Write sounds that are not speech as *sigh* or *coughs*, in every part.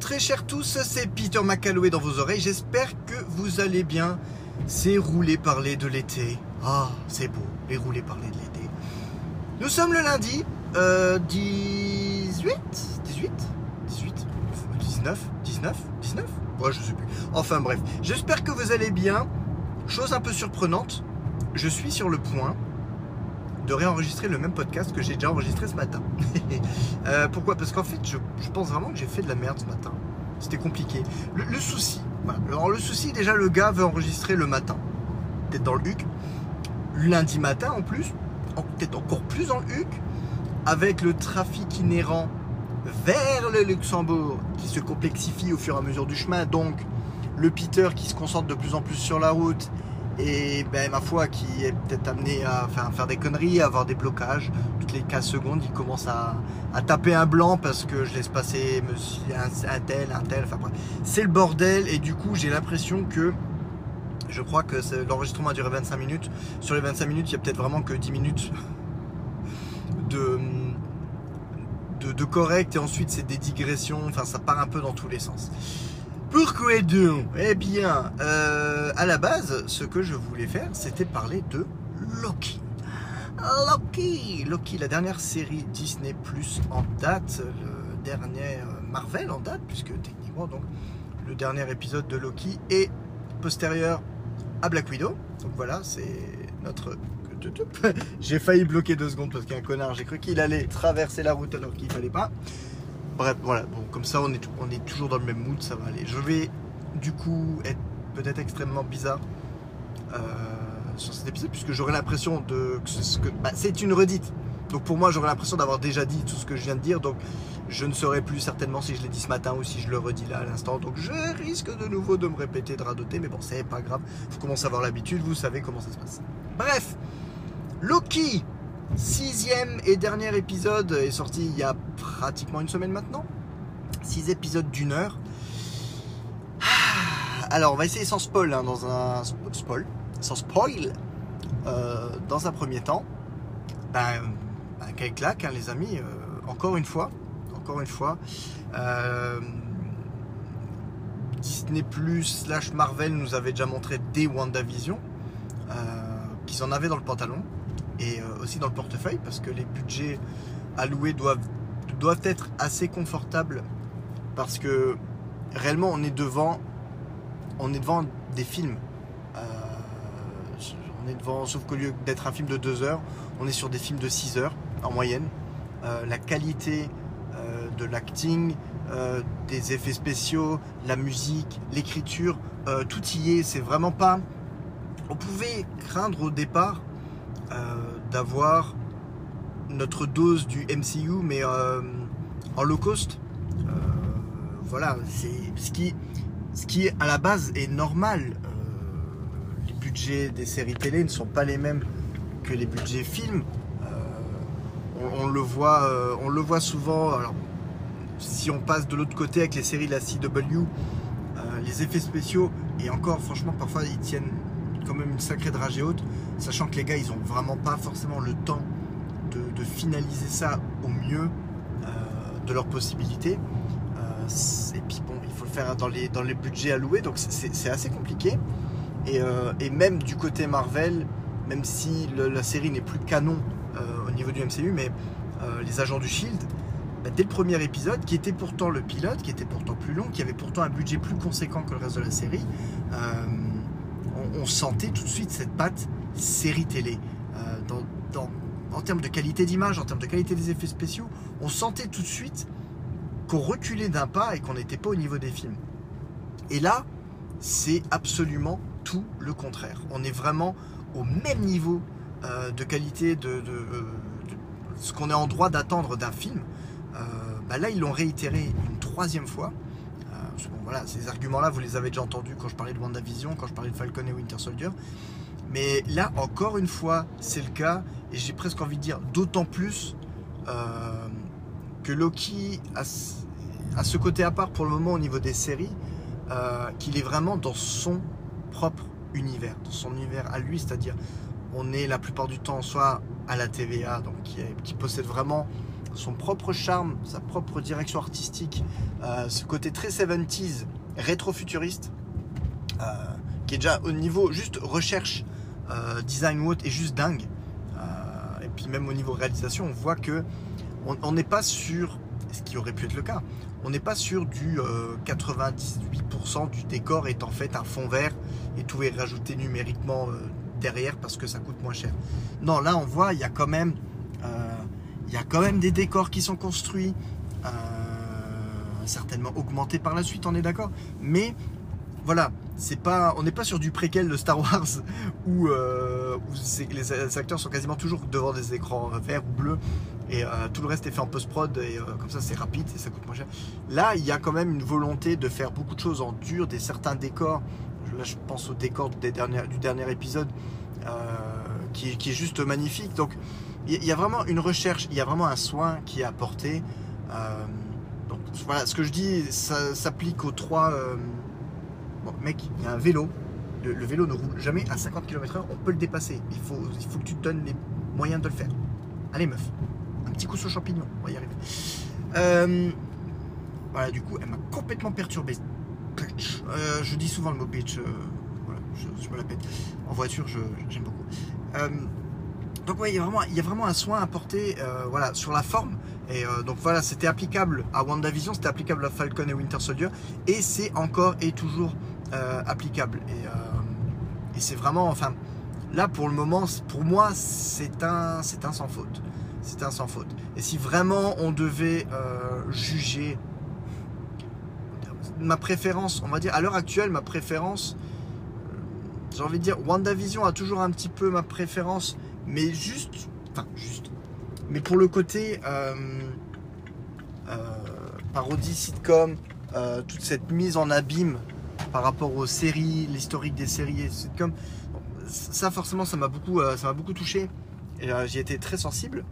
Très chers tous, c'est Peter McCalloway dans vos oreilles. J'espère que vous allez bien. C'est rouler parler de l'été. Ah, c'est beau, les rouler parler de l'été. Nous sommes le lundi euh, 18 18 18 19 19 19 Ouais, je sais plus. Enfin bref, j'espère que vous allez bien. Chose un peu surprenante, je suis sur le point de réenregistrer le même podcast que j'ai déjà enregistré ce matin. *laughs* Euh, pourquoi? Parce qu'en fait, je, pense vraiment que j'ai fait de la merde ce matin. C'était compliqué. Le, souci. Alors le souci, déjà, le gars veut enregistrer le matin. Peut-être dans le HUC. Lundi matin en plus. Peut-être encore plus dans le HUC. Avec le trafic inhérent vers le Luxembourg qui se complexifie au fur et à mesure du chemin. Donc, le Peter qui se concentre de plus en plus sur la route et ben, ma foi qui est peut-être amené à faire, faire des conneries, à avoir des blocages. Toutes les 15 secondes, il commence à, à taper un blanc parce que je laisse passer un, tel, un tel. Enfin bref, c'est le bordel et du coup j'ai l'impression que je crois que l'enregistrement a duré 25 minutes. Sur les 25 minutes, il y a peut-être vraiment que 10 minutes *laughs* de, de, de correct et ensuite c'est des digressions. Enfin, ça part un peu dans tous les sens. Pourquoi Eh bien, euh, à la base, ce que je voulais faire, c'était parler de Loki. Loki Loki, la dernière série Disney Plus en date, le dernier euh, Marvel en date, puisque techniquement, donc, le dernier épisode de Loki est postérieur à Black Widow. Donc voilà, c'est notre. *laughs* J'ai failli bloquer deux secondes parce qu'un connard, j'ai cru qu'il allait traverser la route alors qu'il fallait pas. Bref, voilà, bon, comme ça on est, toujours dans le même mood, ça va aller. Je vais du coup être peut-être extrêmement bizarre euh, sur cet épisode, puisque j'aurai l'impression de que bah, c'est une redite. Donc pour moi, j'aurais l'impression d'avoir déjà dit tout ce que je viens de dire, donc je ne saurais plus certainement si je l'ai dit ce matin ou si je le redis là à l'instant. Donc je risque de nouveau de me répéter, de radoter, mais bon, c'est pas grave. Vous commencez à avoir l'habitude, vous savez comment ça se passe. Bref, Loki, sixième et dernier épisode, est sorti il y a pratiquement une semaine maintenant. Six épisodes d'une heure. Ah, Alors, on va essayer sans spoil, hein, dans un sp- spoil, sans spoil, euh, dans un premier temps. Ben, ben, quel claque, hein, les amis. euh, encore une fois, encore une fois. euh, Disney Plus slash Marvel nous avait déjà montré des WandaVision qu'ils en avaient dans le pantalon et aussi dans le portefeuille parce que les budgets alloués doivent, doivent être assez confortables parce que réellement on est devant on est devant des films. Euh, on est devant sauf qu'au lieu d'être un film de 2 heures on est sur des films de 6 heures en moyenne. Euh, la qualité euh, de l'acting des effets spéciaux la musique l'écriture tout y est. C'est vraiment pas on pouvait craindre au départ d'avoir notre dose du MCU, mais euh, en low cost. Euh, voilà, c'est ce qui, ce qui à la base est normal. Euh, les budgets des séries télé ne sont pas les mêmes que les budgets films. On, le voit, on le voit souvent. Si on passe de l'autre côté avec les séries de la CW, les effets spéciaux, et encore, franchement, parfois ils tiennent quand même une sacrée dragée haute, sachant que les gars, ils ont vraiment pas forcément le temps finaliser ça au mieux euh, de leurs possibilités. Euh, et puis bon, il faut le faire dans les, dans les budgets alloués, donc c'est- assez compliqué. Et, euh, et même du côté Marvel, même si la série n'est plus canon au niveau du MCU, mais les agents du Shield, bah, dès le premier épisode, qui était pourtant le pilote, qui était pourtant plus long, qui avait pourtant un budget plus conséquent que le reste de la série, on, on sentait tout de suite cette patte série télé. Dans- en termes de qualité d'image, en termes de qualité des effets spéciaux, on sentait tout de suite qu'on reculait d'un pas et qu'on n'était pas au niveau des films. Et là, c'est absolument tout le contraire. On est vraiment au même niveau euh, de qualité de, de- ce qu'on est en droit d'attendre d'un film. Euh, bah là, ils l'ont réitéré une troisième fois. Euh, voilà, ces arguments-là, vous les avez déjà entendus quand je parlais de WandaVision, quand je parlais de Falcon et Winter Soldier. Mais là, encore une fois, c'est le cas, et j'ai presque envie de dire d'autant plus euh, que Loki a, ce- côté à part pour le moment au niveau des séries, euh, qu'il est vraiment dans son propre univers, dans son univers à lui, c'est-à-dire on est la plupart du temps soit à la TVA, donc qui, possède vraiment son propre charme, sa propre direction artistique, euh, ce côté très 70s, rétro-futuriste, qui est déjà au niveau juste recherche, euh, design ou est juste dingue. et puis même au niveau réalisation, on voit que on n'est pas sur, ce qui aurait pu être le cas, on n'est pas sur du 98% du décor est en fait un fond vert et tout est rajouté numériquement derrière parce que ça coûte moins cher. Non, là on voit, il y a quand même il y a quand même des décors qui sont construits, euh, certainement augmentés par la suite, on est d'accord. Mais voilà, c'est pas, on n'est pas sur du préquel de Star Wars *laughs* où, euh, les acteurs sont quasiment toujours devant des écrans verts ou bleus et euh, tout le reste est fait en post-prod et comme ça c'est rapide et ça coûte moins cher. Là, il y a quand même une volonté de faire beaucoup de choses en dur, des certains décors. Là, je pense au décor du dernier épisode qui, qui, est juste magnifique. Donc, il y a vraiment une recherche, il y a vraiment un soin qui est apporté. Euh, donc voilà, ce que je dis, ça s'applique aux trois. Euh, bon, mec, il y a un vélo. Le, vélo ne roule jamais à 50 km/h. On peut le dépasser. Il faut, il faut que tu te donnes les moyens de le faire. Allez, meuf, un petit coup sur champignon, on va y arriver. Euh, voilà, du coup, elle m'a complètement perturbé. je dis souvent le mot bitch. voilà, je, me la pète. En voiture, j'aime beaucoup. Donc ouais, il y, a vraiment, il y a vraiment un soin apporté euh, voilà, sur la forme. Et euh, donc voilà, c'était applicable à WandaVision, c'était applicable à Falcon et Winter Soldier. Et c'est encore et toujours euh, applicable. Et, et c'est vraiment, enfin, là pour le moment, pour moi, c'est un, c'est un sans faute. C'est un sans faute. Et si vraiment on devait juger ma préférence, on va dire, à l'heure actuelle, ma préférence, j'ai envie de dire, WandaVision a toujours un petit peu ma préférence mais juste, enfin juste, mais pour le côté euh, euh, parodie sitcom, euh, toute cette mise en abîme par rapport aux séries, l'historique des séries et sitcoms, ça forcément ça m'a beaucoup, m'a beaucoup touché et j'y étais très sensible.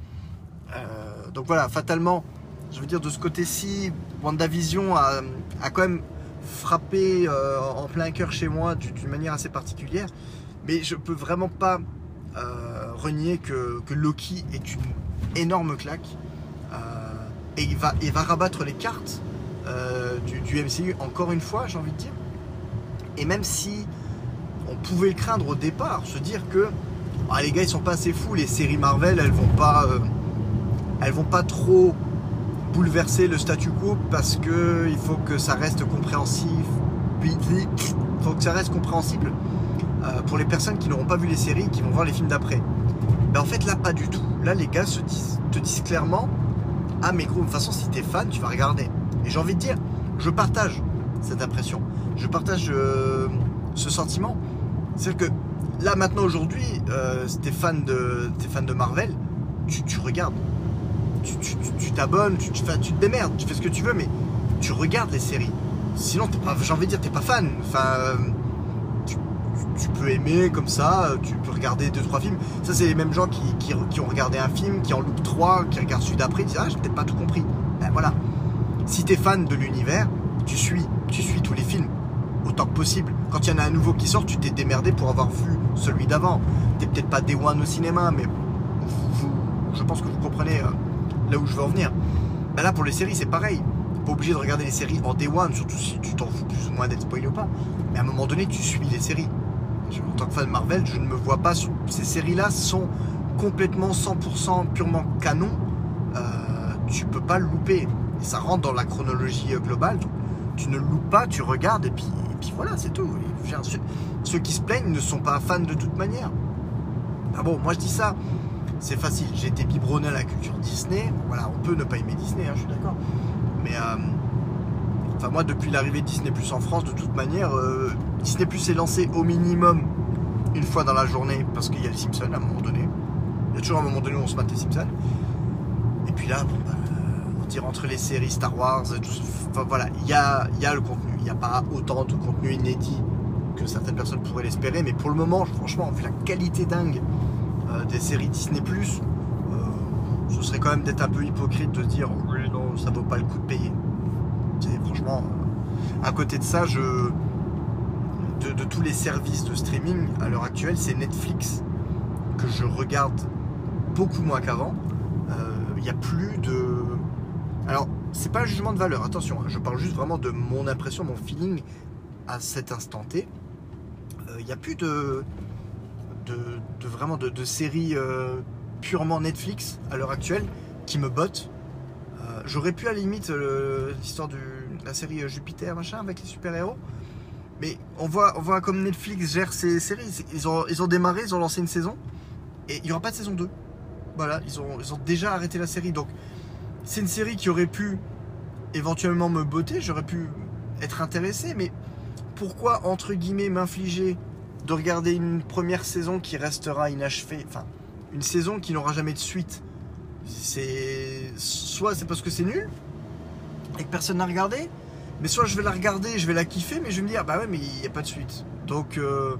donc voilà, fatalement, je veux dire de ce côté-ci, WandaVision a, a quand même frappé en plein cœur chez moi d'une manière assez particulière, mais je peux vraiment pas renier que, Loki est une énorme claque euh, et il va, rabattre les cartes euh, du, MCU encore une fois, j'ai envie de dire. Et même si on pouvait le craindre au départ, se dire que ah, les gars ils sont pas assez fous, les séries Marvel elles vont pas, euh, elles vont pas trop bouleverser le statu quo parce que il faut que ça reste compréhensif, il faut que ça reste compréhensible pour les personnes qui n'auront pas vu les séries, qui vont voir les films d'après. Mais en fait, là, pas du tout. Là, les gars te disent clairement Ah, mais gros, de toute façon, si t'es fan, tu vas regarder. Et j'ai envie de dire, je partage cette impression. Je partage euh, ce sentiment. C'est que là, maintenant, aujourd'hui, euh, si t'es fan, de, fan de Marvel, tu, regardes. Tu t'abonnes, tu, te démerdes, tu fais ce que tu veux, mais tu regardes les séries. Sinon, j'ai envie de dire, t'es pas fan. Enfin tu peux aimer comme ça, tu peux regarder 2-3 films. Ça, c'est les mêmes gens qui, ont regardé un film, qui en loupent 3, qui regardent celui d'après, ils disent Ah, j'ai peut-être pas tout compris. Ben voilà. Si tu es fan de l'univers, tu suis, tu suis tous les films autant que possible. Quand il y en a un nouveau qui sort, tu t'es démerdé pour avoir vu celui d'avant. T'es peut-être pas Day One au cinéma, mais je pense que vous comprenez euh, là où je veux en venir. Ben là, pour les séries, c'est pareil. Pas obligé de regarder les séries en Day One, surtout si tu t'en fous plus ou moins d'être spoilé ou pas. Mais à un moment donné, tu suis les séries en tant que fan de Marvel, je ne me vois pas. Ces séries-là sont complètement 100% purement canon. Euh, tu peux pas le louper. Et ça rentre dans la chronologie euh, globale. Ne loupes pas, tu regardes et puis, voilà, c'est tout. ceux, qui se plaignent ne sont pas fans de toute manière. Ah bon, moi je dis ça, c'est facile. J'ai été biberonné à la culture Disney. Voilà, on peut ne pas aimer Disney, hein, je suis d'accord. Mais euh, enfin moi, depuis l'arrivée de Disney Plus en France, de toute manière, euh, Disney Plus est lancé au minimum une fois dans la journée parce qu'il y a les Simpsons à un moment donné. Il y a toujours un moment donné où on se bat les Simpsons. Et puis là, bah, on entre les séries Star Wars, enfin voilà, il y a, le contenu. Il n'y a pas autant de contenu inédit que certaines personnes pourraient l'espérer, mais pour le moment, franchement, vu la qualité dingue euh, des séries Disney euh, ce serait quand même d'être un peu hypocrite de dire oui non, ça vaut pas le coup de payer. franchement, à côté de ça, je de, tous les services de streaming à l'heure actuelle, c'est Netflix que je regarde beaucoup moins qu'avant. Euh, il n'y a plus de. Alors, c'est pas un jugement de valeur, attention, hein, je parle juste vraiment de mon impression, mon feeling à cet instant T. Euh, Il n'y a plus de, de, vraiment de, séries euh, purement Netflix à l'heure actuelle qui me bottent. Euh, J'aurais pu à la limite euh, l'histoire de la série Jupiter machin avec les super-héros. Mais on voit, on voit comme Netflix gère ses séries. Ils ont, ils ont démarré, ils ont lancé une saison et il n'y aura pas de saison 2. Voilà, ils ont, ils ont déjà arrêté la série. Donc c'est une série qui aurait pu éventuellement me botter, j'aurais pu être intéressé, mais pourquoi, entre guillemets, m'infliger de regarder une première saison qui restera inachevée, enfin, une saison qui n'aura jamais de suite? C'est soit c'est parce que c'est nul et que personne n'a regardé, mais soit je vais la regarder, je vais la kiffer, mais je vais me dire bah ouais, mais il n'y a pas de suite. Donc, euh,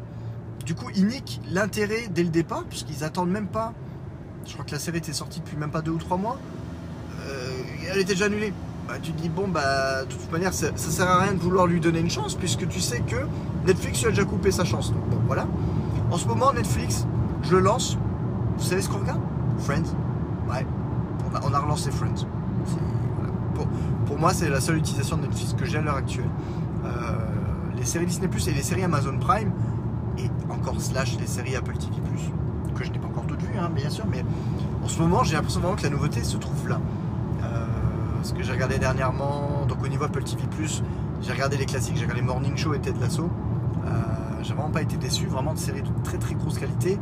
du coup, ils niquent l'intérêt dès le départ, puisqu'ils attendent même pas. Je crois que la série était sortie depuis même pas deux ou trois mois. Euh, elle était déjà annulée. Bah, tu te dis, bon, bah, de toute manière, ça, sert à rien de vouloir lui donner une chance, puisque tu sais que Netflix lui a déjà coupé sa chance. Bon, voilà. En ce moment, Netflix, je le lance. Vous savez ce qu'on regarde? Friends. Ouais. On a, relancé Friends. Pour moi, c'est la seule utilisation de Netflix que j'ai à l'heure actuelle. Euh, les séries Disney Plus et les séries Amazon Prime, et encore slash les séries Apple TV Plus, que je n'ai pas encore toutes vues, hein, bien sûr, mais en ce moment, j'ai l'impression vraiment que la nouveauté se trouve là. Ce que j'ai regardé dernièrement, donc au niveau Apple TV j'ai regardé les classiques, j'ai regardé Morning Show et Ted Lasso. Euh, j'ai vraiment pas été déçu, vraiment de séries de très très grosse qualité.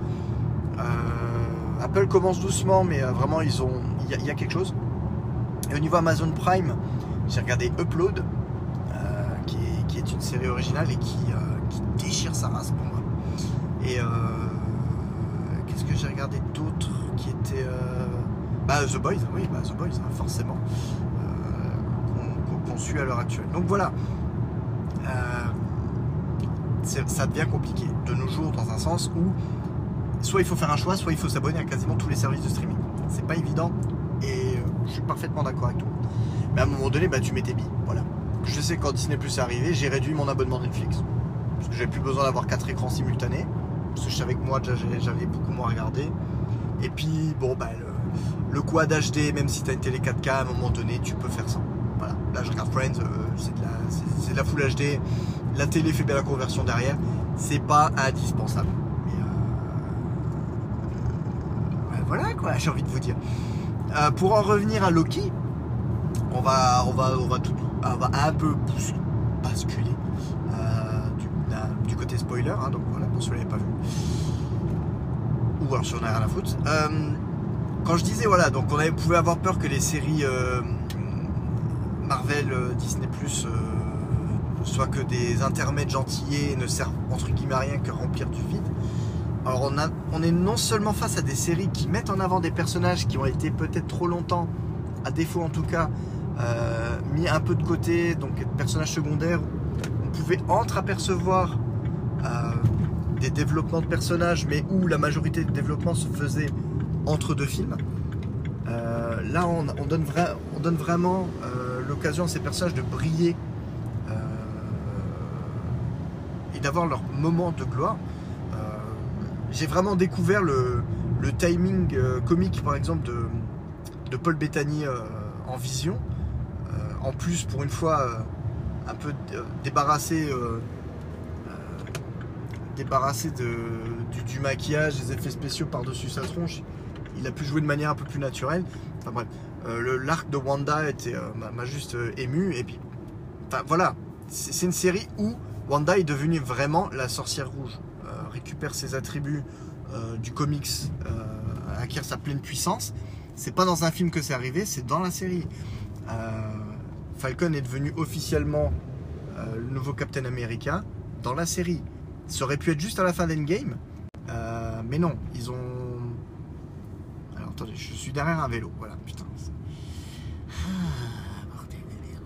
Euh, Apple commence doucement, mais euh, vraiment ils ont, il y, a- quelque chose. Et au niveau Amazon Prime, j'ai regardé Upload, qui, est, une série originale et qui, déchire sa race pour moi. Et qu'est-ce que j'ai regardé d'autre qui était euh, bah, The Boys, oui, bah, The Boys, hein, forcément, suit à l'heure actuelle. Donc voilà, Euh, ça devient compliqué de nos jours dans un sens où soit il faut faire un choix, soit il faut s'abonner à quasiment tous les services de streaming. C'est pas évident et euh, je suis parfaitement d'accord avec toi. Mais à un moment donné, bah, tu mets tes billes. Voilà. Je sais que quand Disney Plus est arrivé, j'ai réduit mon abonnement Netflix. Parce que j'avais plus besoin d'avoir quatre écrans simultanés. Parce que je savais que moi, j'avais beaucoup moins regardé. Et puis, bon, bah, le, le quad même si tu as une télé 4K, à un moment donné, tu peux faire ça. Voilà. Là, je regarde Friends, euh, c'est de, la- la Full HD. La télé fait bien la conversion derrière. C'est pas indispensable. Mais euh, ouais, voilà quoi, j'ai envie de vous dire. Euh, pour en revenir à Loki, on va, on va, on va, tout, on va un peu basculer euh, du, côté spoiler. hein, donc voilà, pour ceux qui l'avaient pas vu. Ou alors si on a rien à foutre. Euh, quand je disais voilà, donc on avait, pouvait avoir peur que les séries euh, Marvel, euh, Disney Plus soient que des intermèdes gentillés et ne servent entre guillemets à rien que remplir du vide. Alors on, a, on est non seulement face à des séries qui mettent en avant des personnages qui ont été peut-être trop longtemps, à défaut en tout cas, euh, mis un peu de côté, donc personnages secondaires, on pouvait entre-apercevoir euh, des développements de personnages, mais où la majorité du développement se faisait entre deux films. Euh, là, on, on donne on donne vraiment euh, l'occasion à ces personnages de briller euh, et d'avoir leur moment de gloire. Euh, J'ai vraiment découvert le, timing euh, comique, par exemple, de, Paul Bettany en vision. En plus, pour une fois, un peu débarrassé, débarrassé du, du maquillage, des effets spéciaux par-dessus sa tronche. Il a pu jouer de manière un peu plus naturelle. Enfin bref, l'arc de Wanda était euh, m'a- juste euh, ému. Et puis, enfin voilà, c'est une série où Wanda est devenue vraiment la sorcière rouge. Euh, récupère ses attributs euh, du comics, euh, acquiert sa pleine puissance. C'est pas dans un film que c'est arrivé, c'est dans la série. Euh, Falcon est devenu officiellement euh, le nouveau Captain America dans la série. Ça aurait pu être juste à la fin d'Endgame, euh, mais non, ils ont. Attendez, je suis derrière un vélo, voilà, putain. Ah, bordel de merde.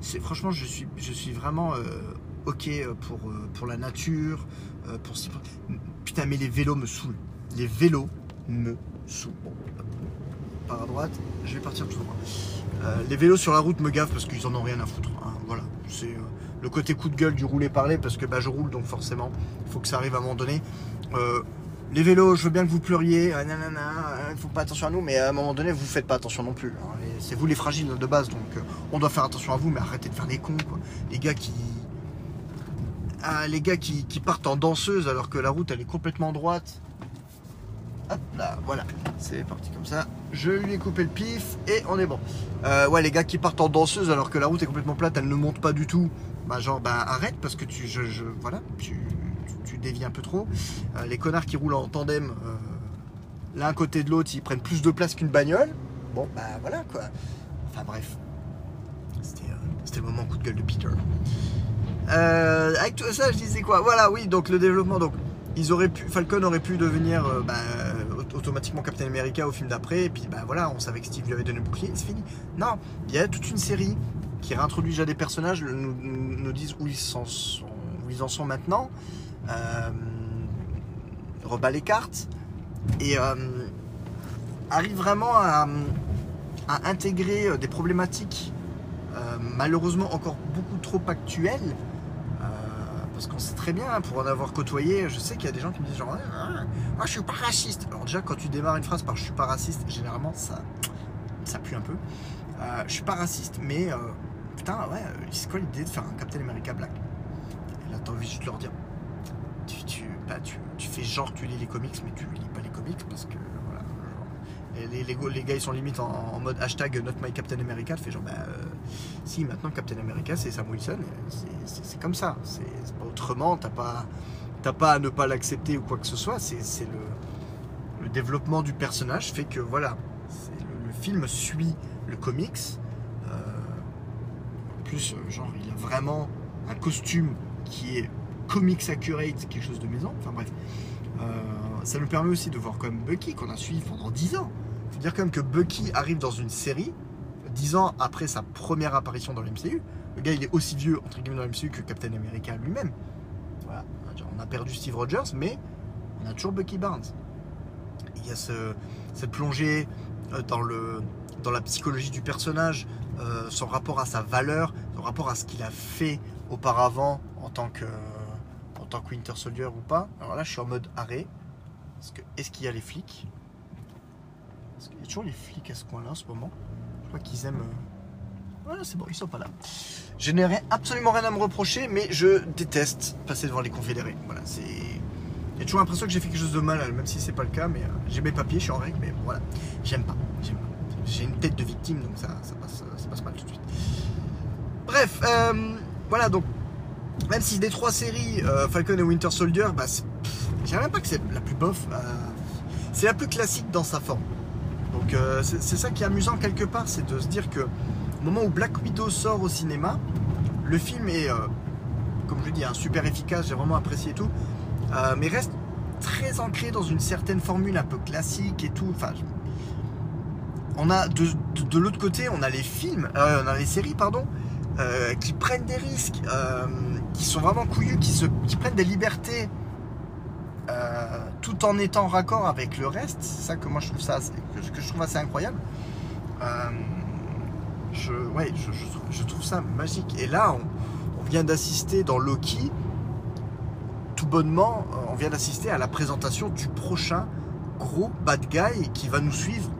C'est franchement, je suis, je suis vraiment euh, ok pour, euh, pour la nature, euh, pour putain, mais les vélos me saoulent. Les vélos me saoulent. Bon, par à droite, je vais partir tout droit. Euh, les vélos sur la route me gavent parce qu'ils en ont rien à foutre. hein, voilà, c'est euh, le côté coup de gueule du rouler parler parce que bah, je roule donc forcément, il faut que ça arrive à un moment donné. Euh, les vélos, je veux bien que vous pleuriez, euh, nanana, euh, il faut pas attention à nous, mais à un moment donné, vous faites pas attention non plus. hein. C'est vous les fragiles de base, donc euh, on doit faire attention à vous, mais arrêtez de faire des cons, quoi. Les gars qui. Ah, les gars qui, partent en danseuse alors que la route elle est complètement droite. Hop là, voilà, c'est parti comme ça. Je lui ai coupé le pif et on est bon. Euh, ouais, les gars qui partent en danseuse alors que la route est complètement plate, elle ne monte pas du tout. Bah genre, bah arrête parce que tu, je- voilà, tu, dévies un peu trop. Euh, les connards qui roulent en tandem, euh, l'un côté de l'autre, ils prennent plus de place qu'une bagnole. Bon, bah voilà quoi. Enfin bref, c'était euh, le moment coup de gueule de Peter. Avec tout ça, je disais quoi? Voilà, oui, donc le développement, donc ils auraient pu, Falcon aurait pu devenir bah, aut- automatiquement Captain America au film d'après, et puis bah voilà, on savait que Steve lui avait donné le bouclier, c'est fini. Non, il y a toute une série qui réintroduit déjà des personnages, nous, nous- disent où ils, sont, où ils en sont maintenant, rebat les cartes, et euh, arrive vraiment à, intégrer euh, des problématiques euh, malheureusement encore beaucoup trop actuelles. euh, parce qu'on sait très bien, hein, pour en avoir côtoyé, je sais qu'il y a des gens qui me disent genre ah, je suis pas raciste. Alors déjà quand tu démarres une phrase par je suis pas raciste, généralement ça, ça pue un peu. Euh, je suis pas raciste, mais euh, putain ouais, euh, c'est quoi l'idée de faire un Captain America Black Et là t'as envie juste de leur dire, bah, tu, tu fais genre tu lis les comics, mais tu lis pas les comics parce que voilà. les, les, les gars ils sont limite en, mode hashtag not my Captain America, tu fais genre bah euh, si maintenant Captain America c'est Sam Wilson, c'est- comme ça, c'est pas autrement, t'as pas, pas à ne pas l'accepter ou quoi que ce soit, c'est le, le développement du personnage fait que voilà, le film suit le comics. euh, en plus, euh, genre, il a vraiment un costume qui est comics accurate, quelque chose de maison. Enfin bref, Euh, ça nous permet aussi de voir quand même Bucky qu'on a suivi pendant 10 ans. Faut dire quand même que Bucky arrive dans une série 10 ans après sa première apparition dans l'MCU. Le gars, il est aussi vieux entre guillemets dans l'MCU que Captain America lui-même. Voilà, on a perdu Steve Rogers, mais on a toujours Bucky Barnes. Il y a ce- cette plongée euh, dans, le, dans la psychologie du personnage, euh, son rapport à sa valeur, son rapport à ce qu'il a fait auparavant en tant que, tant que Soldier ou pas. Alors là, je suis en mode arrêt. Parce est-ce qu'il y a les flics? Est-ce qu'il y a toujours les flics à ce coin-là en ce moment? Je crois qu'ils aiment. euh, Voilà, c'est bon, ils sont pas là. Je n'ai absolument rien à me reprocher, mais je déteste passer devant les confédérés. Voilà, c'est. J'ai toujours l'impression que j'ai fait quelque chose de mal, même si c'est pas le cas, mais euh, j'ai mes papiers, je suis en règle, mais voilà. J'aime pas. j'aime pas. J'ai une tête de victime, donc ça, ça, passe, ça passe mal tout de suite. Bref, euh, voilà, donc, même si des trois séries, euh, Falcon et Winter Soldier, bah, je dirais même pas que c'est la plus bof, euh, c'est la plus classique dans sa forme. Donc, euh, c'est ça qui est amusant quelque part, c'est de se dire que au moment où Black Widow sort au cinéma, le film est, comme je dis, un super efficace, j'ai vraiment apprécié tout, mais reste très ancré dans une certaine formule un peu classique et tout. Enfin, on a de, l'autre côté, on a les films, on a les séries, pardon, qui prennent des risques, qui sont vraiment couillus, qui, se, qui prennent des libertés euh, tout en étant raccord avec le reste. C'est ça que moi je trouve ça, assez- que, je trouve assez incroyable. Euh, je, ouais, je, trouve- ça magique. Et là, on, vient d'assister dans Loki, tout bonnement, euh, on vient d'assister à la présentation du prochain gros bad guy qui va nous suivre.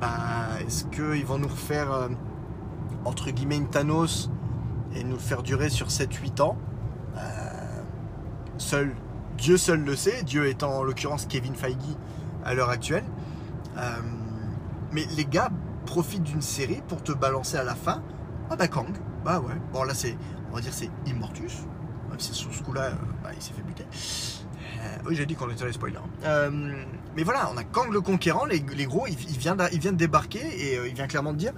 Bah, Est-ce qu'ils vont nous refaire, entre guillemets, une Thanos et nous le faire durer sur 7-8 ans Euh, Seul, Dieu seul le sait, Dieu étant en l'occurrence Kevin Feige à l'heure actuelle. Euh, mais les gars profitent d'une série pour te balancer à la fin. Ah bah Kang, bah ouais. Bon là c'est, on va dire c'est Immortus. Même si sur ce coup-là, euh, bah, il s'est fait buter. Oui j'ai dit qu'on était dans les spoilers. Euh, mais voilà, on a Kang le Conquérant, les, gros, il, vient d'a- il vient de débarquer et il vient clairement de dire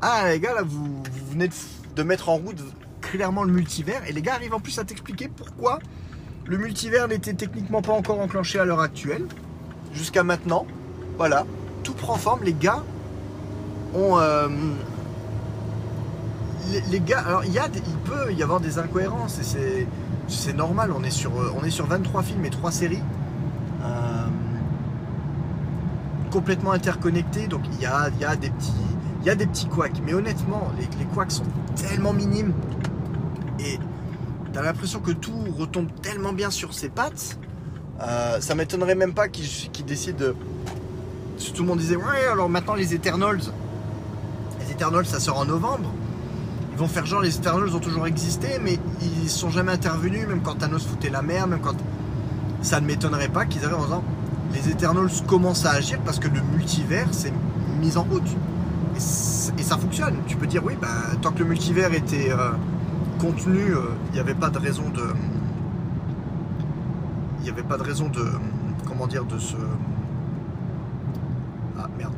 Ah les gars là vous, vous venez de, de mettre en route clairement le multivers et les gars arrivent en plus à t'expliquer pourquoi le multivers n'était techniquement pas encore enclenché à l'heure actuelle, jusqu'à maintenant. Voilà, tout prend forme. Les gars ont. euh, les, gars, alors il, y a il peut y avoir des incohérences et c'est, normal. On est, sur, on est sur 23 films et 3 séries. euh, complètement interconnectés, donc il y a des petits. Il y a des petits couacs, mais honnêtement, les, les couacs sont tellement minimes et T'as l'impression que tout retombe tellement bien sur ses pattes Euh, ça m'étonnerait même pas qu'ils décident de. Tout le monde disait ouais alors maintenant les Eternals. Les Eternals ça sort en novembre. Ils vont faire genre les Eternals ont toujours existé mais ils sont jamais intervenus même quand Thanos foutait la merde, même quand. Ça ne m'étonnerait pas qu'ils arrivent en disant les Eternals commencent à agir parce que le multivers s'est mis en route. Et, ça fonctionne. Tu peux dire oui bah tant que le multivers était euh, contenu, euh, il n'y avait pas de raison de il n'y avait pas de raison de. Comment dire De se. Ah merde.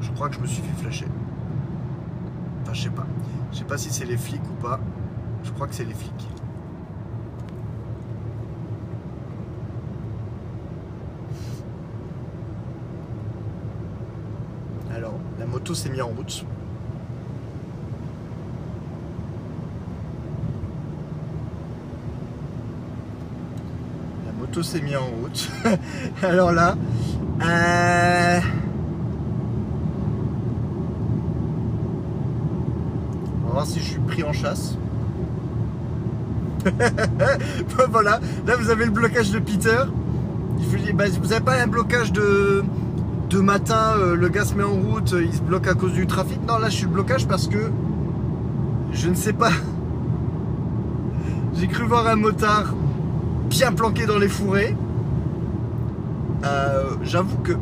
Je crois que je me suis fait flasher. Enfin, je sais pas. Je sais pas si c'est les flics ou pas. Je crois que c'est les flics. Alors, s'est mise en route. La moto s'est mise en route. *laughs* Alors là, euh, on va voir si je suis pris en chasse. *laughs* voilà, là vous avez le blocage de Peter. Bah, vous n'avez pas un blocage de, de matin, euh, le gars se met en route, euh, il se bloque à cause du trafic. Non, là je suis blocage parce que je ne sais pas. *laughs* J'ai cru voir un motard bien planqué dans les fourrés. Euh, J'avoue que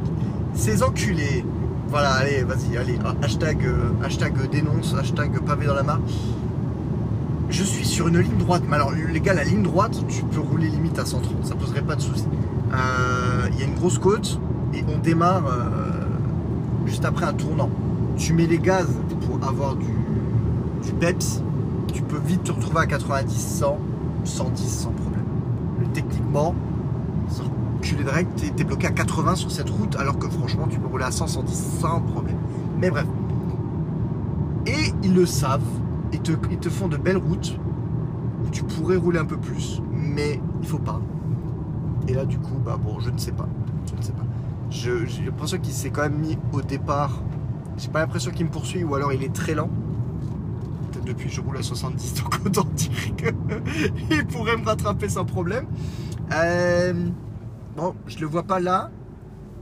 ces enculés, voilà, allez, vas-y, allez, hashtag, euh, hashtag dénonce, hashtag pavé dans la mare. Je suis sur une ligne droite, mais alors les gars, la ligne droite, tu peux rouler limite à 130, ça poserait pas de soucis. Il y a une grosse côte et on démarre euh, juste après un tournant. Tu mets les gaz pour avoir du, du peps, tu peux vite te retrouver à 90, 100, 110 sans problème. Mais techniquement, de règle, t'es t'es bloqué à 80 sur cette route alors que franchement tu peux rouler à 100, 110 sans problème. Mais bref. Et ils le savent, ils te, ils te font de belles routes où tu pourrais rouler un peu plus, mais il faut pas. Et là du coup, bah bon, je ne sais pas. Je ne sais pas. Je- J'ai l'impression qu'il s'est quand même mis au départ. J'ai pas l'impression qu'il me poursuit ou alors il est très lent. Peut-être depuis je roule à 70, *laughs* donc autant dire qu'il *laughs* pourrait me rattraper sans problème. Euh, bon, je le vois pas là.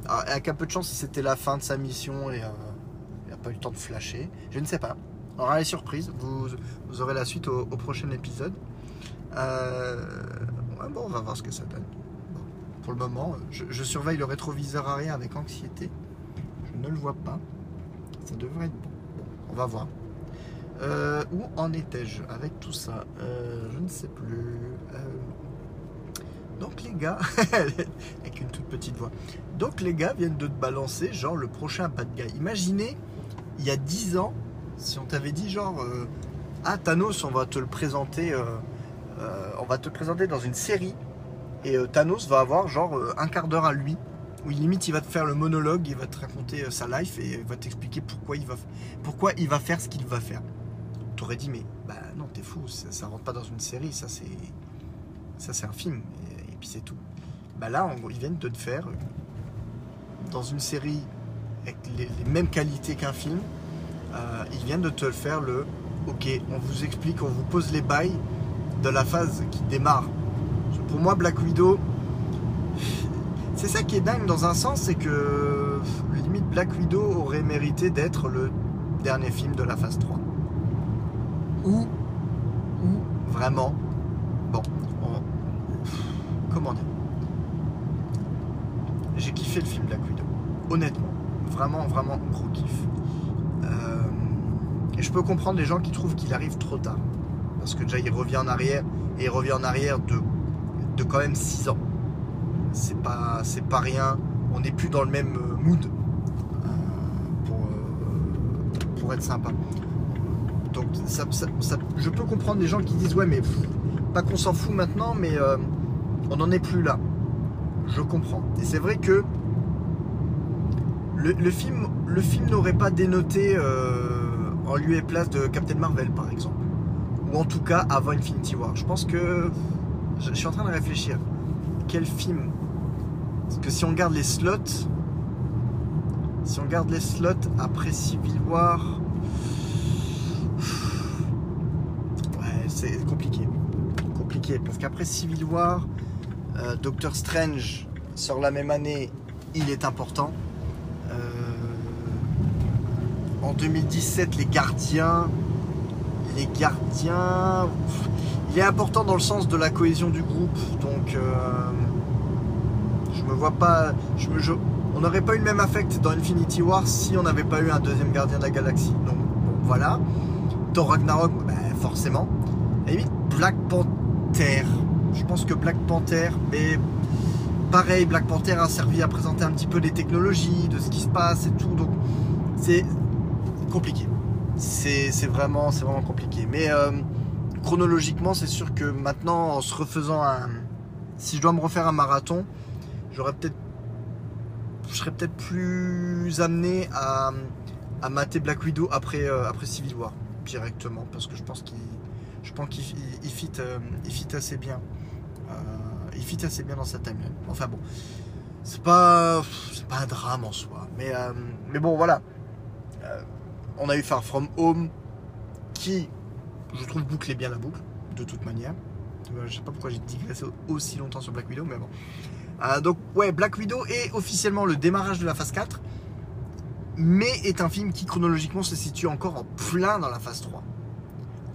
Ah, avec un peu de chance, c'était la fin de sa mission et euh, il n'a pas eu le temps de flasher. Je ne sais pas. On aura les surprises. Vous, vous aurez la suite au, prochain épisode. Euh, bon, on va voir ce que ça donne. Pour le moment, je, surveille le rétroviseur arrière avec anxiété. Je ne le vois pas. Ça devrait être bon. On va voir. Euh, où en étais-je avec tout ça Euh, Je ne sais plus. Euh, donc les gars, *laughs* avec une toute petite voix. Donc les gars viennent de te balancer genre le prochain bad guy. Imaginez, il y a 10 ans, si on t'avait dit genre ah Thanos, on va te le présenter, on va te le présenter dans une série et euh, Thanos va avoir genre euh, un quart d'heure à lui où limite il va te faire le monologue, il va te raconter euh, sa life et il va t'expliquer pourquoi il va pourquoi il va faire ce qu'il va faire. T'aurais dit mais bah non t'es fou, ça, rentre pas dans une série, ça c'est ça c'est un film et, puis c'est tout. Bah là en gros, ils viennent de te faire dans une série avec les, mêmes qualités qu'un film, ils viennent de te le faire le ok on vous explique, on vous pose les bails de la phase qui démarre. Pour moi Black Widow c'est ça qui est dingue dans un sens, c'est que limite Black Widow aurait mérité d'être le dernier film de la phase 3. Ou, ou. Vraiment, bon, on- comment dire? J'ai kiffé le film Black Widow, honnêtement, vraiment, vraiment gros kiff. Euh, et je peux comprendre les gens qui trouvent qu'il arrive trop tard, parce que déjà il revient en arrière, et il revient en arrière de, quand même 6 ans. C'est pas c'est pas rien. On n'est plus dans le même euh, mood. Euh, pour, euh, pour être sympa. Donc ça, je peux comprendre les gens qui disent ouais mais pas qu'on s'en fout maintenant mais on n'en est plus là. Je comprends. Et c'est vrai que le, le film le film n'aurait pas dénoté en lieu et place de Captain Marvel par exemple. Ou en tout cas avant Infinity War. Je pense que je, suis en train de réfléchir quel film? Parce que si on garde les slots, si on garde les slots après Civil War, ouais, c'est compliqué. Compliqué. Parce qu'après Civil War, Euh, Doctor Strange sort la même année, il est important. Euh, en 2017, les gardiens. Les gardiens. Il est important dans le sens de la cohésion du groupe. Donc. Euh, je me vois pas. On n'aurait pas eu le même affect dans Infinity War si on n'avait pas eu un deuxième gardien de la galaxie. Donc voilà. Thor Ragnarok, ben, forcément. Et Black Panther. Je pense que Black Panther, mais pareil, Black Panther a servi à présenter un petit peu les technologies, de ce qui se passe et tout. Donc c'est compliqué. C'est vraiment, vraiment compliqué. Mais euh, chronologiquement, c'est sûr que maintenant, en se refaisant un. Si je dois me refaire un marathon. Je serais peut-être plus amené à, mater Black Widow après, euh, après Civil War directement parce que je pense qu'il pense qu'il euh, fit assez bien. il fit assez bien dans sa timeline. Enfin bon, c'est pas, pas un drame en soi. Mais, mais bon, voilà on a eu Far From Home qui, je trouve, bouclait bien la boucle, de toute manière. Euh, je sais pas pourquoi j'ai digressé aussi longtemps sur Black Widow, mais bon. Euh, donc, ouais, Black Widow est officiellement le démarrage de la phase 4, mais est un film qui chronologiquement se situe encore en plein dans la phase 3.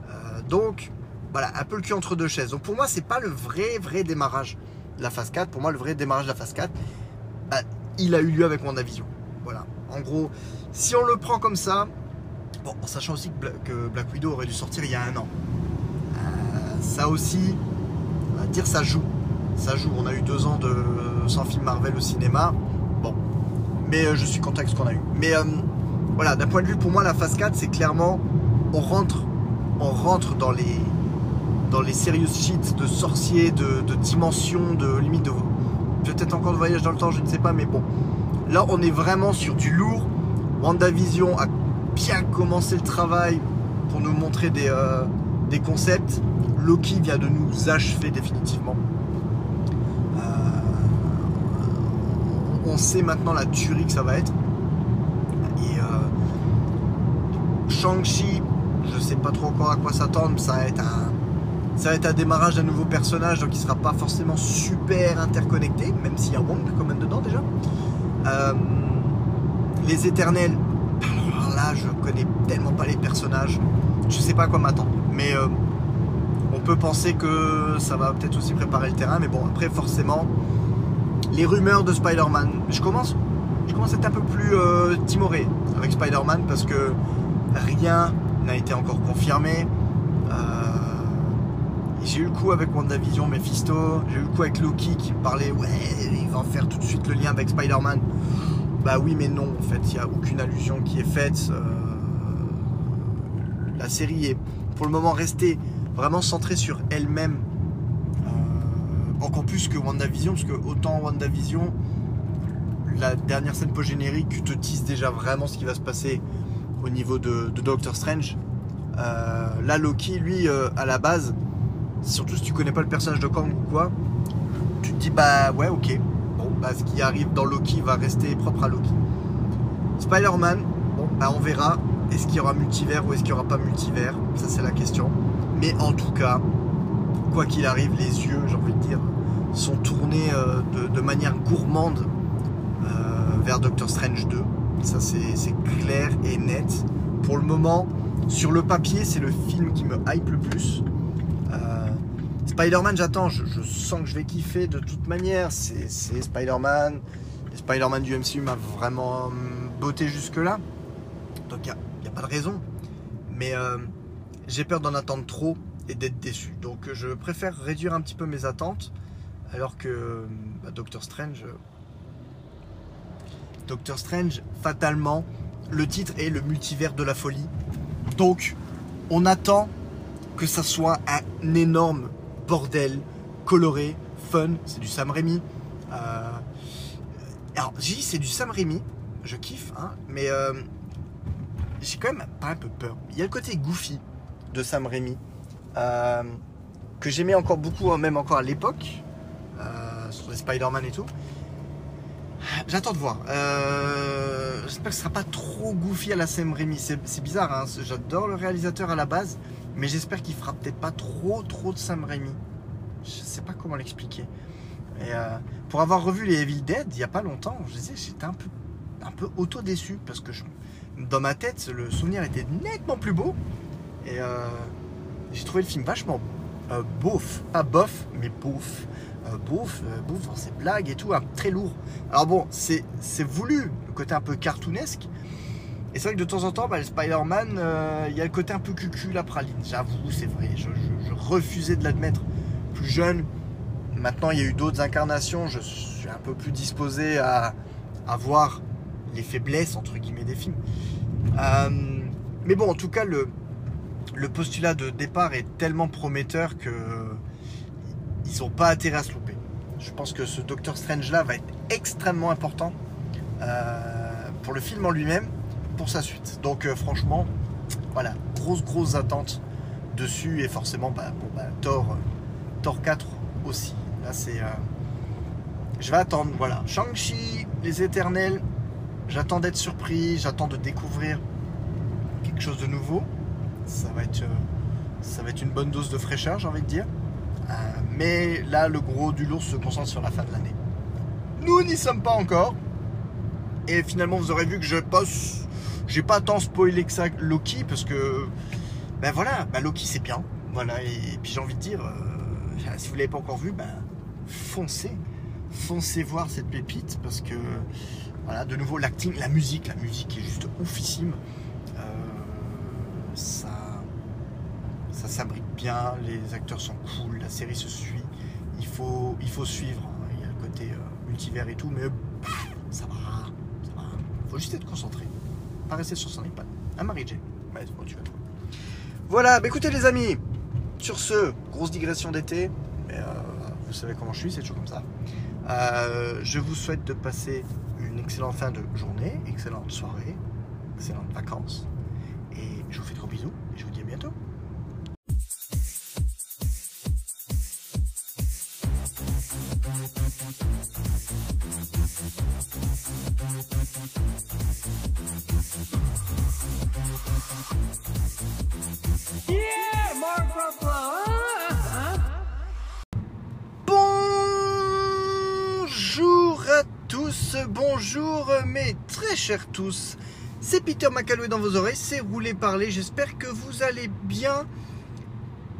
Euh, donc, voilà, un peu le cul entre deux chaises. Donc, pour moi, c'est pas le vrai, vrai démarrage de la phase 4. Pour moi, le vrai démarrage de la phase 4, bah, il a eu lieu avec WandaVision. Voilà. En gros, si on le prend comme ça, Bon, en sachant aussi que Black, Widow aurait dû sortir il y a un an. Euh, ça aussi, on va dire ça joue. Ça joue. On a eu deux ans de, sans film Marvel au cinéma. Bon. Mais euh, je suis content avec ce qu'on a eu. Mais euh, voilà, d'un point de vue pour moi, la phase 4, c'est clairement on rentre, on rentre dans les dans les serious shit de sorciers, de, de dimensions, de limite de peut-être encore de voyage dans le temps, je ne sais pas, mais bon. Là, on est vraiment sur du lourd. WandaVision a bien commencé le travail pour nous montrer des, euh, des concepts. Loki vient de nous achever définitivement. Euh, on sait maintenant la tuerie que ça va être. Et euh, Shang-Chi, je sais pas trop encore à quoi s'attendre. Ça va être un. Ça va être un démarrage d'un nouveau personnage, donc il sera pas forcément super interconnecté, même s'il y a Wong quand même dedans déjà. les éternels, je connais tellement pas les personnages. Je sais pas quoi m'attendre. Mais euh, on peut penser que ça va peut-être aussi préparer le terrain. Mais bon, après, forcément, les rumeurs de Spider-Man. Je commence, je commence à être un peu plus euh, timoré avec Spider-Man parce que rien n'a été encore confirmé. Euh, j'ai eu le coup avec WandaVision, Mephisto. J'ai eu le coup avec Loki qui parlait, ouais, il va faire tout de suite le lien avec Spider-Man. Bah oui, mais non, en fait, il n'y a aucune allusion qui est faite. Euh, la série est pour le moment restée vraiment centrée sur elle-même. Euh, encore plus que WandaVision, parce que autant WandaVision, la dernière scène post-générique te tease déjà vraiment ce qui va se passer au niveau de, Doctor Strange. Euh, là, Loki, lui, à la base, surtout si tu connais pas le personnage de Kang ou quoi, tu te dis bah ouais, ok, bah, ce qui arrive dans Loki va rester propre à Loki. Spider-Man, bah, on verra. Est-ce qu'il y aura multivers ou est-ce qu'il n'y aura pas multivers? Ça, c'est la question. Mais en tout cas, quoi qu'il arrive, les yeux, j'ai envie de dire, sont tournés euh, de, manière gourmande euh, vers Doctor Strange 2. Ça, c'est clair et net. Pour le moment, sur le papier, c'est le film qui me hype le plus. Spider-Man, j'attends, je, sens que je vais kiffer de toute manière. C'est Spider-Man. Spider-Man du MCU m'a vraiment hum, botté jusque-là. Donc il n'y a, pas de raison. Mais euh, j'ai peur d'en attendre trop et d'être déçu. Donc je préfère réduire un petit peu mes attentes. Alors que hum, bah, Doctor Strange. Doctor Strange, fatalement, le titre est le multivers de la folie. Donc, on attend que ça soit un énorme bordel, coloré, fun, c'est du Sam Raimi. Euh, alors, j'ai dit c'est du Sam Raimi, je kiffe, hein, mais euh, j'ai quand même pas un peu peur. Il y a le côté goofy de Sam Raimi, euh, que j'aimais encore beaucoup, hein, même encore à l'époque, sur les Spider-Man et tout. J'attends de voir. J'espère que ce sera pas trop goofy à la Sam Raimi. C'est bizarre, hein, j'adore le réalisateur à la base, mais j'espère qu'il fera peut-être pas trop trop de Sam Raimi. Je sais pas comment l'expliquer. Et euh, pour avoir revu les Evil Dead il n'y a pas longtemps, je disais, j'étais un peu, un peu auto-déçu parce que dans ma tête, le souvenir était nettement plus beau. Et euh, j'ai trouvé le film vachement euh, beauf, pas bof, mais beauf. Euh, beauf, dans ses blagues et tout, hein, très lourd. Alors bon, c'est voulu, le côté un peu cartoonesque. Et c'est vrai que de temps en temps, bah, le Spider-Man, euh, il y a le côté un peu cucu, la praline. J'avoue, c'est vrai, je, refusais de l'admettre. Plus jeune, maintenant il y a eu d'autres incarnations, je suis un peu plus disposé à, voir les faiblesses, entre guillemets, des films. Euh, mais bon, en tout cas, le, le postulat de départ est tellement prometteur que ils n'ont pas intérêt à se louper. Je pense que ce Doctor Strange là va être extrêmement important euh, pour le film en lui-même, pour sa suite. Donc euh, franchement, voilà, grosse grosse attente dessus et forcément bah, bon, bah, Thor, euh, Thor 4 aussi. Là c'est, euh, je vais attendre. Voilà, Shang-Chi, les Éternels. J'attends d'être surpris, j'attends de découvrir quelque chose de nouveau. Ça va être, ça va être une bonne dose de fraîcheur, j'ai envie de dire. Mais là, le gros du lourd se concentre sur la fin de l'année. Nous n'y sommes pas encore. Et finalement, vous aurez vu que je passe. J'ai pas tant spoilé que ça Loki parce que. Ben voilà, ben Loki c'est bien. Voilà, et, puis j'ai envie de dire, euh, si vous l'avez pas encore vu, ben foncez. Foncez voir cette pépite parce que. Voilà, de nouveau, l'acting, la musique, la musique est juste oufissime. Euh, ça, ça s'abrique bien, les acteurs sont cool, la série se suit. Il faut, il faut suivre. hein. Il y a le côté euh, multivers et tout, mais ça va, ça va. Faut juste être concentré, pas rester sur son iPad. Hein, Marie Jane Ouais, c'est bon, tu vas trouver. Voilà, bah écoutez les amis, sur ce, grosse digression d'été, mais euh, vous savez comment je suis, c'est toujours comme ça. Euh, je vous souhaite de passer une excellente fin de journée, excellente soirée, excellentes vacances. Et je vous fais de gros bisous bonjour mes très chers tous. C'est Peter Macalou dans vos oreilles, c'est Rouler Parler. J'espère que vous allez bien.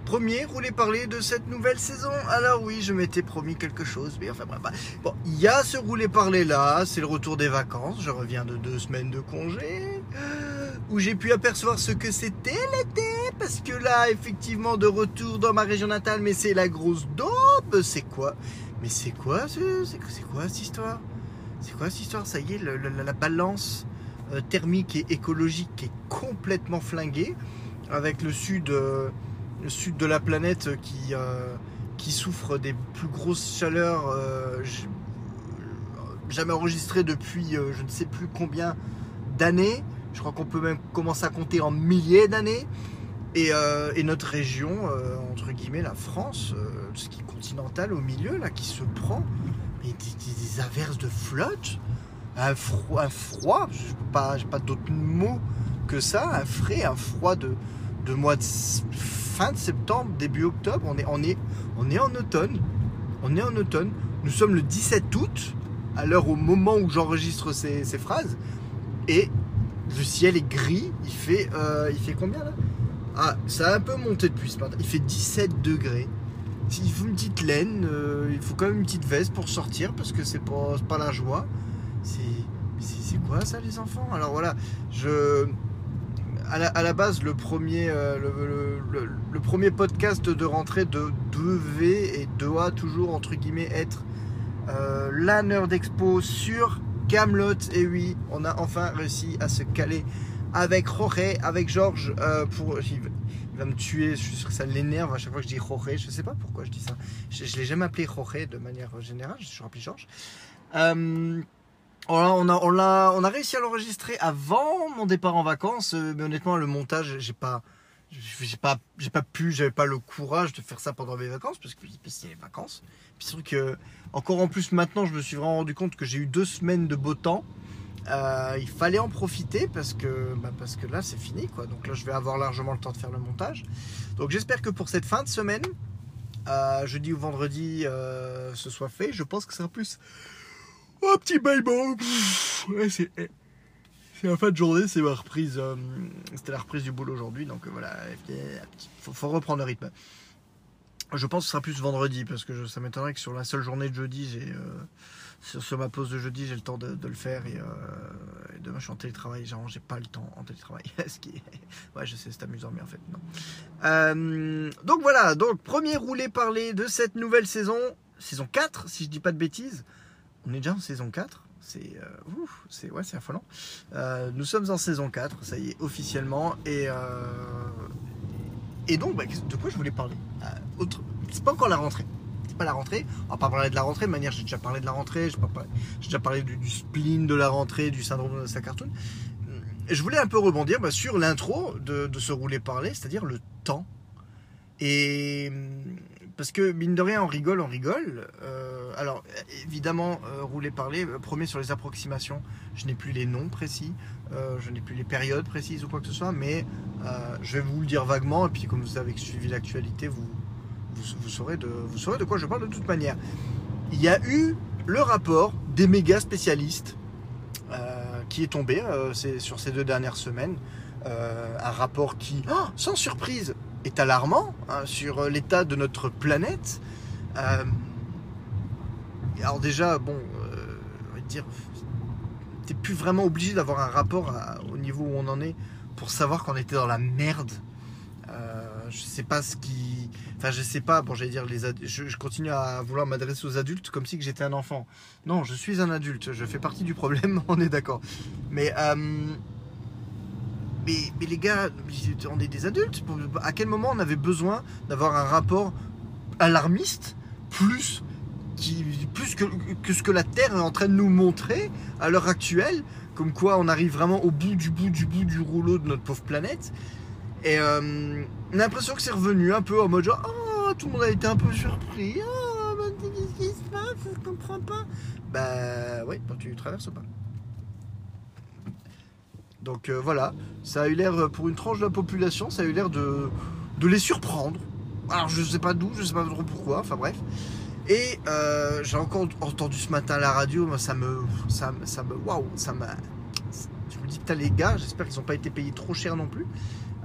Premier Rouler Parler de cette nouvelle saison. Alors oui, je m'étais promis quelque chose, mais enfin bref. Bon, il y a ce Rouler Parler là, c'est le retour des vacances. Je reviens de deux semaines de congé où j'ai pu apercevoir ce que c'était l'été. Parce que là, effectivement, de retour dans ma région natale, mais c'est la grosse daube. C'est quoi? Mais c'est quoi ce- c'est c'est quoi cette histoire? C'est quoi cette histoire Ça y est, la balance euh, thermique et écologique est complètement flinguée avec le sud, euh, le sud de la planète qui, euh, qui souffre des plus grosses chaleurs jamais enregistrées depuis je ne sais plus combien d'années. Je crois qu'on peut même commencer à compter en milliers d'années. Et, et notre région, entre guillemets, la France, ce qui est continental au milieu, là, qui se prend mais des, des- averses de flotte, un froid, un froid je n'ai pas, pas d'autres mots que ça, un frais, un froid de, de mois fin de septembre, début octobre. On est, on, est, on est en automne. On est en automne. Nous sommes le 17 août, à l'heure au moment où j'enregistre ces, ces phrases. Et le ciel est gris. Il fait, euh, il fait combien là? Ah, ça a un peu monté depuis ce matin. Il fait 17 degrés. Il faut une petite laine, euh, il faut quand même une petite veste pour sortir parce que c'est pas, la joie. C'est, quoi ça les enfants? Alors voilà, je, à la, base le premier, euh, le premier podcast de rentrée de devait et doit toujours entre guillemets être euh, la Nerd Expo sur Camelot. Et oui, on a enfin réussi à se caler avec Jorge, avec Georges euh, pour. Va, me tuer, je suis sûr que ça l'énerve à chaque fois que je dis Jorge. Je sais pas pourquoi je dis ça. Je, l'ai jamais appelé Jorge de manière générale, je suis appelé Georges. Euh, on a, on, a, on, a, réussi à l'enregistrer avant mon départ en vacances, euh, mais honnêtement, le montage, j'ai pas. J'ai pas, j'ai pas pu, j'avais pas le courage de faire ça pendant mes vacances parce que a les vacances. Puis c'est que encore en plus maintenant, je me suis vraiment rendu compte que j'ai eu deux semaines de beau temps. Euh, il fallait en profiter parce que, bah, parce que là c'est fini quoi. Donc là je vais avoir largement le temps de faire le montage. Donc j'espère que pour cette fin de semaine, euh, jeudi ou vendredi euh, ce soit fait. Je pense que ce sera plus un petit bâillement. Pff, ouais, c'est c'est la fin de journée, c'est ma reprise. C'était la reprise du boulot aujourd'hui, donc voilà, il faut reprendre le rythme. Je pense que ce sera plus vendredi parce que ça m'étonnerait que sur la seule journée de jeudi, j'ai euh, sur, ma pause de jeudi, j'ai le temps de, le faire et, euh, et demain je suis en télétravail. Genre, j'ai pas le temps en télétravail. *laughs* Ce qui Ouais, je sais, c'est amusant, mais en fait, non. Euh, donc voilà, donc premier roulé parler de cette nouvelle saison, saison 4, si je dis pas de bêtises. On est déjà en saison 4. C'est c'est ouais, affolant. Nous sommes en saison 4, ça y est, officiellement. Et, et donc, bah, de quoi je voulais parler? Euh. C'est pas encore la rentrée. C'est pas la rentrée. On va pas parler de la rentrée. De manière, j'ai déjà parlé de la rentrée. J'ai déjà parlé du, spleen de la rentrée, du syndrome de sa cartoon. Et je voulais un peu rebondir bah, sur l'intro de, de ce roulé parler, c'est-à-dire le temps. Et parce que mine de rien, on rigole, on rigole. Euh, alors évidemment, euh, rouler parler, euh, premier sur les approximations, je n'ai plus les noms précis, euh, je n'ai plus les périodes précises ou quoi que ce soit, mais euh, je vais vous le dire vaguement. Et puis comme vous avez suivi l'actualité, vous, vous, saurez de, quoi je parle de toute manière. Il y a eu le rapport des méga spécialistes euh, qui est tombé sur ces deux dernières semaines. Un rapport qui, oh, sans surprise, est alarmant hein, sur l'état de notre planète. Alors déjà, bon, on va dire, plus vraiment obligé d'avoir un rapport au niveau où on en est pour savoir qu'on était dans la merde. Euh, je sais pas ce qui, enfin je sais pas. Bon, j'allais dire les, je, continue à vouloir m'adresser aux adultes comme si j'étais un enfant. Non, je suis un adulte. Je fais partie du problème. *laughs* On est d'accord. Euh, mais, mais les gars, on est des adultes. À quel moment on avait besoin d'avoir un rapport alarmiste plus, plus que, que ce que la Terre est en train de nous montrer à l'heure actuelle Comme quoi on arrive vraiment au bout du bout du bout du rouleau de notre pauvre planète. Et euh, on a l'impression que c'est revenu un peu en mode genre, oh, tout le monde a été un peu surpris. Oh, mais qu'est-ce qui se passe? Je comprends pas. Bah, oui, quand tu traverses pas. Donc euh, voilà, ça a eu l'air, euh, pour une tranche de la population, ça a eu l'air de, de les surprendre. Alors je sais pas d'où, je sais pas trop pourquoi, enfin bref. Et euh, j'ai encore entendu ce matin la radio, moi, ça me. Ça, ça me. Waouh, ça m'a. Je me dis, putain, les gars, j'espère qu'ils n'ont pas été payés trop cher non plus.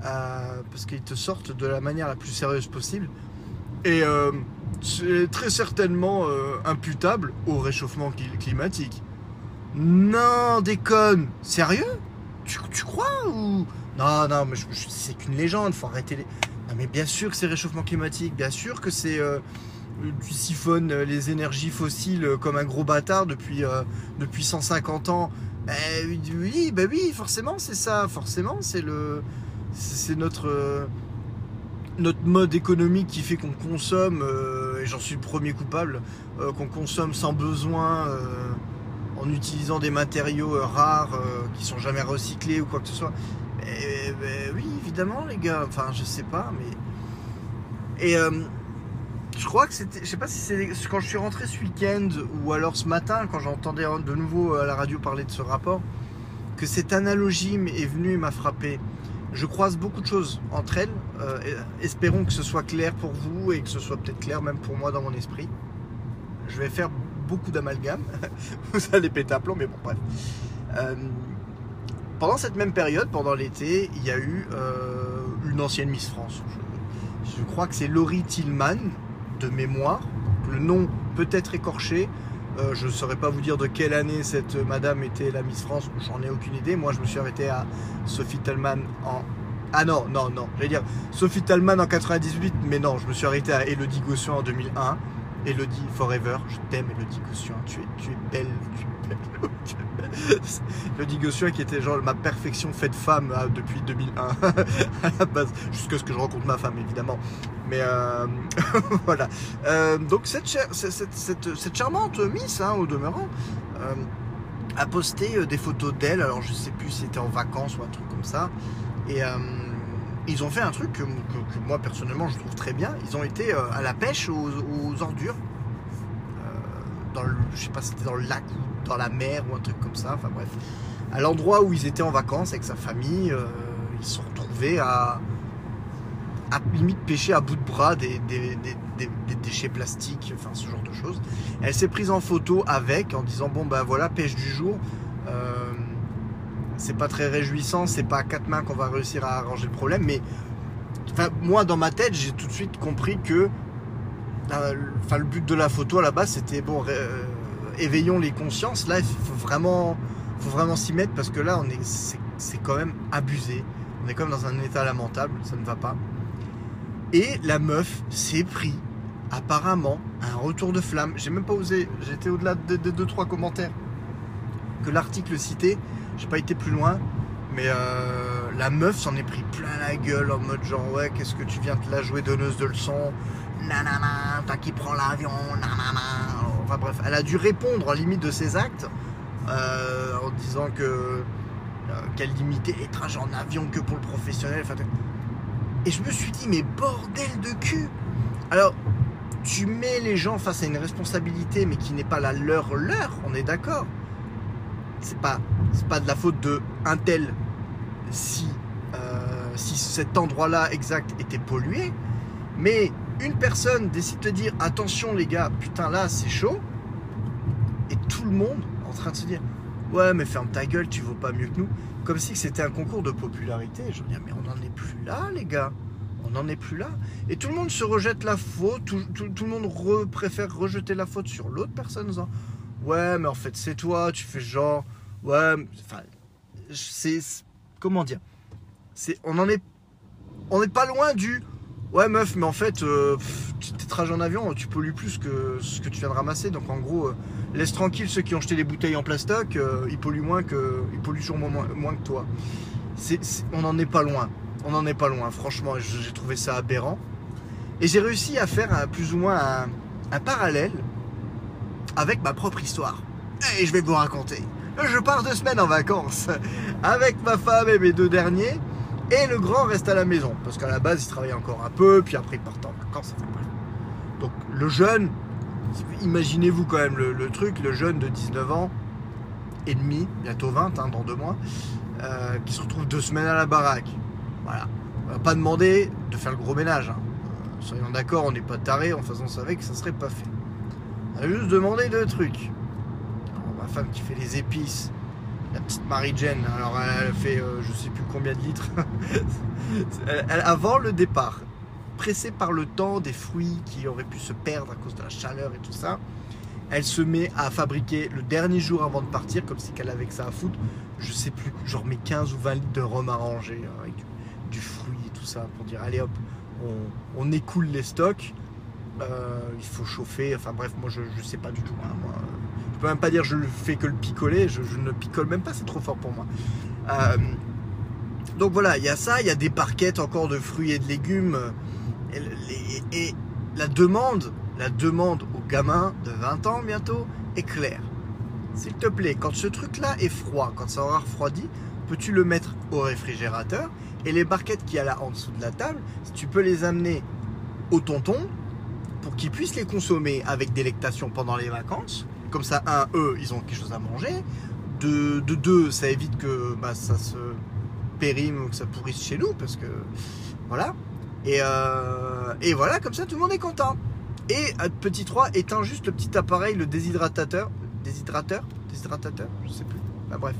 euh, parce qu'ils te sortent de la manière la plus sérieuse possible. Et euh, c'est très certainement imputable au réchauffement cli- climatique. Non, déconne Sérieux? Tu, tu crois ou? Non, non, mais c'est qu'une légende, faut arrêter les. Non, mais bien sûr que c'est réchauffement climatique, bien sûr que c'est. Euh, tu siphonnes euh, les énergies fossiles euh, comme un gros bâtard depuis, euh, depuis 150 ans. Eh, oui, bah oui, forcément, c'est ça. Forcément, c'est le. C'est notre. euh, notre mode économique qui fait qu'on consomme, euh, et j'en suis le premier coupable, euh, qu'on consomme sans besoin, euh, en utilisant des matériaux euh, rares euh, qui sont jamais recyclés ou quoi que ce soit. Eh, ben oui, évidemment, les gars. Enfin, je sais pas, mais. Et euh, je crois que c'était. Je sais pas si c'est quand je suis rentré ce week-end ou alors ce matin, quand j'entendais de nouveau à la radio parler de ce rapport, que cette analogie est venue et m'a frappé. Je croise beaucoup de choses entre elles. euh, espérons que ce soit clair pour vous et que ce soit peut-être clair même pour moi dans mon esprit. Je vais faire beaucoup d'amalgames. *laughs* vous allez péter un plomb, mais bon, bref. Euh, pendant cette même période, pendant l'été, il y a eu euh, une ancienne Miss France. Je, je crois que c'est Laurie Tillman, de mémoire. Le nom peut être écorché. Euh, je ne saurais pas vous dire de quelle année cette madame était la Miss France, j'en ai aucune idée. Moi, je me suis arrêté à Sophie Tillman en. Ah non, non, non, j'allais dire Sophie Tillman en 98, mais non, je me suis arrêté à Elodie Gossuin en 2001. Elodie Forever, je t'aime Elodie Gossuin, tu es, tu es belle, tu es belle. *laughs* Elodie Gossuin qui était genre ma perfection faite femme euh, depuis 2001 *laughs* à la base, jusqu'à ce que je rencontre ma femme évidemment. Mais euh, *laughs* voilà. Euh, donc cette, char- cette, cette- cette- cette charmante Miss, hein, au demeurant, a posté des photos d'elle. Alors je sais plus si c'était en vacances ou un truc comme ça. Et ils ont fait un truc que, moi personnellement je trouve très bien. Ils ont été euh, à la pêche aux, aux ordures. Euh, dans je sais pas si c'était dans le lac ou dans la mer ou un truc comme ça. Enfin bref. À l'endroit où ils étaient en vacances avec sa famille, euh, ils se sont retrouvés à, limite pêcher à bout de bras des déchets plastiques, enfin ce genre de choses. Elle s'est prise en photo avec en disant bon ben voilà pêche du jour. Euh, c'est pas très réjouissant, c'est pas à quatre mains qu'on va réussir à arranger le problème, mais moi dans ma tête j'ai tout de suite compris que le- but de la photo à la base c'était bon euh, éveillons les consciences. Là il faut vraiment, s'y mettre parce que là on est, c'est, quand même abusé. On est quand même dans un état lamentable, ça ne va pas. Et la meuf s'est pris apparemment un retour de flamme. J'ai même pas osé, j'étais au-delà de 2-3 commentaires que l'article citait. J'ai pas été plus loin, mais euh, la meuf s'en est pris plein la gueule en mode genre ouais qu'est-ce que tu viens de la jouer donneuse de leçons, nanana, t'as qui prend l'avion, nanana. Enfin bref, elle a dû répondre à limite de ses actes euh, en disant que euh, qu'elle limitait les trajets en avion que pour le professionnel. Et je me suis dit mais bordel de cul. Alors tu mets les gens face à une responsabilité mais qui n'est pas la leur leur, on est d'accord. C'est pas pas de la faute de un tel si euh, si cet endroit-là exact était pollué, mais une personne décide de dire attention les gars, putain là c'est chaud, et tout le monde en train de se dire ouais mais ferme ta gueule, tu vaux pas mieux que nous, comme si c'était un concours de popularité. Je veux dire mais on n'en est plus là les gars, on n'en est plus là, et tout le monde se rejette la faute, tout, tout- le monde re- préfère rejeter la faute sur l'autre personne en disant ouais mais en fait c'est toi, tu fais genre ouais, enfin c'est comment dire, on en est on n'est pas loin du ouais meuf mais en fait euh, tes trajets en avion tu pollues plus que ce que tu viens de ramasser. Donc en gros euh, laisse tranquille ceux qui ont jeté les bouteilles en plastoc euh, ils polluent moins que ils polluent sûrement moins, moins que toi. C'est- on n'en est pas loin. On n'en est pas loin. Franchement j'ai trouvé ça aberrant. Et j'ai réussi à faire un- plus ou moins un parallèle avec ma propre histoire. Et je vais vous raconter je pars deux semaines en vacances avec ma femme et mes deux derniers et le grand reste à la maison. Parce qu'à la base il travaillait encore un peu puis après il partait en vacances donc le jeune imaginez-vous quand même le, truc le jeune de 19 ans et demi bientôt 20 hein, dans deux mois euh, qui se retrouve deux semaines à la baraque. Voilà. On va pas demander de faire le gros ménage hein. Euh, soyons d'accord on n'est pas taré en faisant ça avec ça serait pas fait. On a juste demandé deux trucs ma femme qui fait les épices la petite Marie-Jane, alors elle, fait euh, je sais plus combien de litres. *laughs* Elle- avant le départ, pressée par le temps des fruits qui auraient pu se perdre à cause de la chaleur et tout ça, elle se met à fabriquer le dernier jour avant de partir, comme si qu'elle avait que ça à foutre, je sais plus, genre mes 15 ou 20 litres de rhum arrangé euh, avec du, fruit et tout ça pour dire allez hop, on, on écoule les stocks. Euh, il faut chauffer, enfin bref, moi je, je sais pas du tout. hein, même pas dire je fais que le picoler, je, ne picole même pas, c'est trop fort pour moi. Euh, donc voilà, il y a ça, il y a des barquettes encore de fruits et de légumes. Et, la demande, la demande aux gamins de 20 ans bientôt est claire. S'il te plaît, quand ce truc-là est froid, quand ça aura refroidi, peux-tu le mettre au réfrigérateur Et les barquettes qu'il y a là en dessous de la table, si tu peux les amener au tonton pour qu'ils puissent les consommer avec délectation pendant les vacances. Comme ça, un, eux, ils ont quelque chose à manger. De, de deux, ça évite que bah, ça se périme ou que ça pourrisse chez nous, parce que voilà. Et, euh, voilà, comme ça, tout le monde est content. Et petit 3, éteins juste le petit appareil, le déshydratateur. Déshydrateur Déshydratateur Je sais plus. Bah, bref.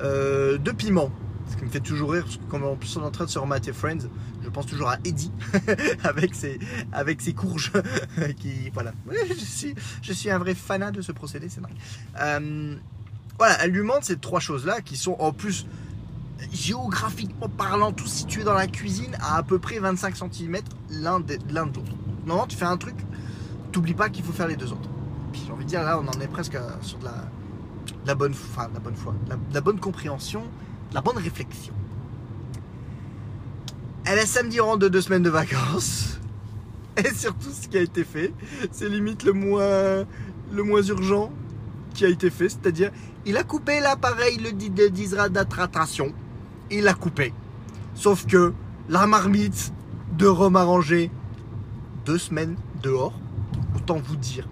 Euh, de piment. Ce qui me fait toujours rire, parce que plus on est en train de se remater Friends, je pense toujours à Eddie *laughs* avec ses, avec ses courges. *laughs* qui, voilà. Je suis, je suis un vrai fanat de ce procédé, c'est dingue. Euh, voilà, elle lui montre ces trois choses-là qui sont en plus géographiquement parlant, tous situés dans la cuisine à à peu près 25 cm l'un de de l'autre. Normalement, tu fais un truc, t'oublies pas qu'il faut faire les deux autres. Puis j'ai envie de dire, là, on en est presque sur de la, la bonne, enfin, la bonne foi, la, bonne compréhension, la bonne réflexion. Elle est samedi rentre de deux semaines de vacances. *laughs* Et surtout, ce qui a été fait, c'est limite le moins, le moins urgent qui a été fait, c'est-à-dire, il a coupé l'appareil de déshydratation. Il l'a coupé. Sauf que la marmite de rhum arrangé, deux semaines dehors, autant vous dire.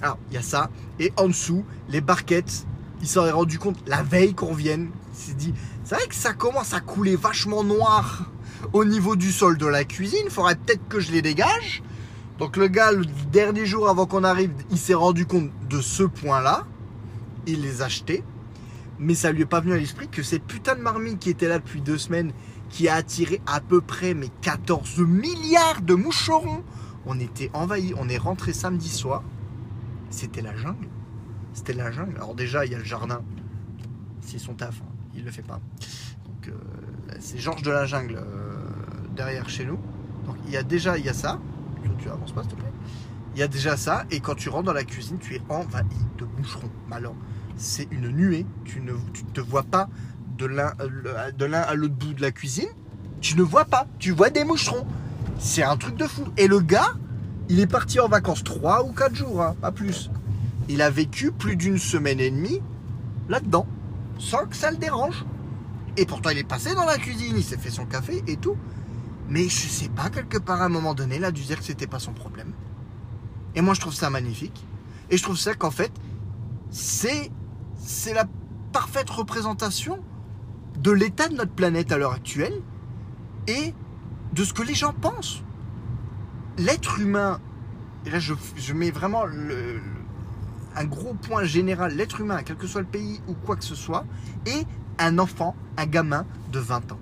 Alors, il y a ça. Et en dessous, les barquettes, il s'en est rendu compte la veille qu'on revienne. S'est dit, c'est vrai que ça commence à couler vachement noir au niveau du sol de la cuisine, il faudrait peut-être que je les dégage. Donc le gars, le dernier jour avant qu'on arrive, il s'est rendu compte de ce point-là. Il les a achetés. Mais ça lui est pas venu à l'esprit que cette putain de marmite qui était là depuis deux semaines, qui a attiré à peu près mais 14 milliards de moucherons. On était envahis, on est rentré samedi soir. C'était la jungle. C'était la jungle. Alors déjà, il y a le jardin. C'est son taf, hein. Il le fait pas. Donc euh, c'est Georges de la jungle euh, derrière chez nous. Donc il y a déjà il y a ça. Tu, avances pas s'il te plaît. Il y a déjà ça et quand tu rentres dans la cuisine, tu es envahi de moucherons. Alors, c'est une nuée. Tu ne tu te vois pas de l'un euh, de l'un à l'autre bout de la cuisine. Tu ne vois pas. Tu vois des moucherons. C'est un truc de fou. Et le gars, il est parti en vacances 3 ou 4 jours, hein, pas plus. Il a vécu plus d'une semaine et demie là-dedans, sans que ça le dérange. Et pourtant, il est passé dans la cuisine, il s'est fait son café et tout. Mais je sais pas, quelque part à un moment donné, a dû dire que c'était pas son problème. Et moi, je trouve ça magnifique. Et je trouve ça qu'en fait, c'est c'est la parfaite représentation de l'état de notre planète à l'heure actuelle et de ce que les gens pensent. L'être humain, et là je, je mets vraiment le- un gros point général, l'être humain, quel que soit le pays ou quoi que ce soit, est un enfant, un gamin de 20 ans.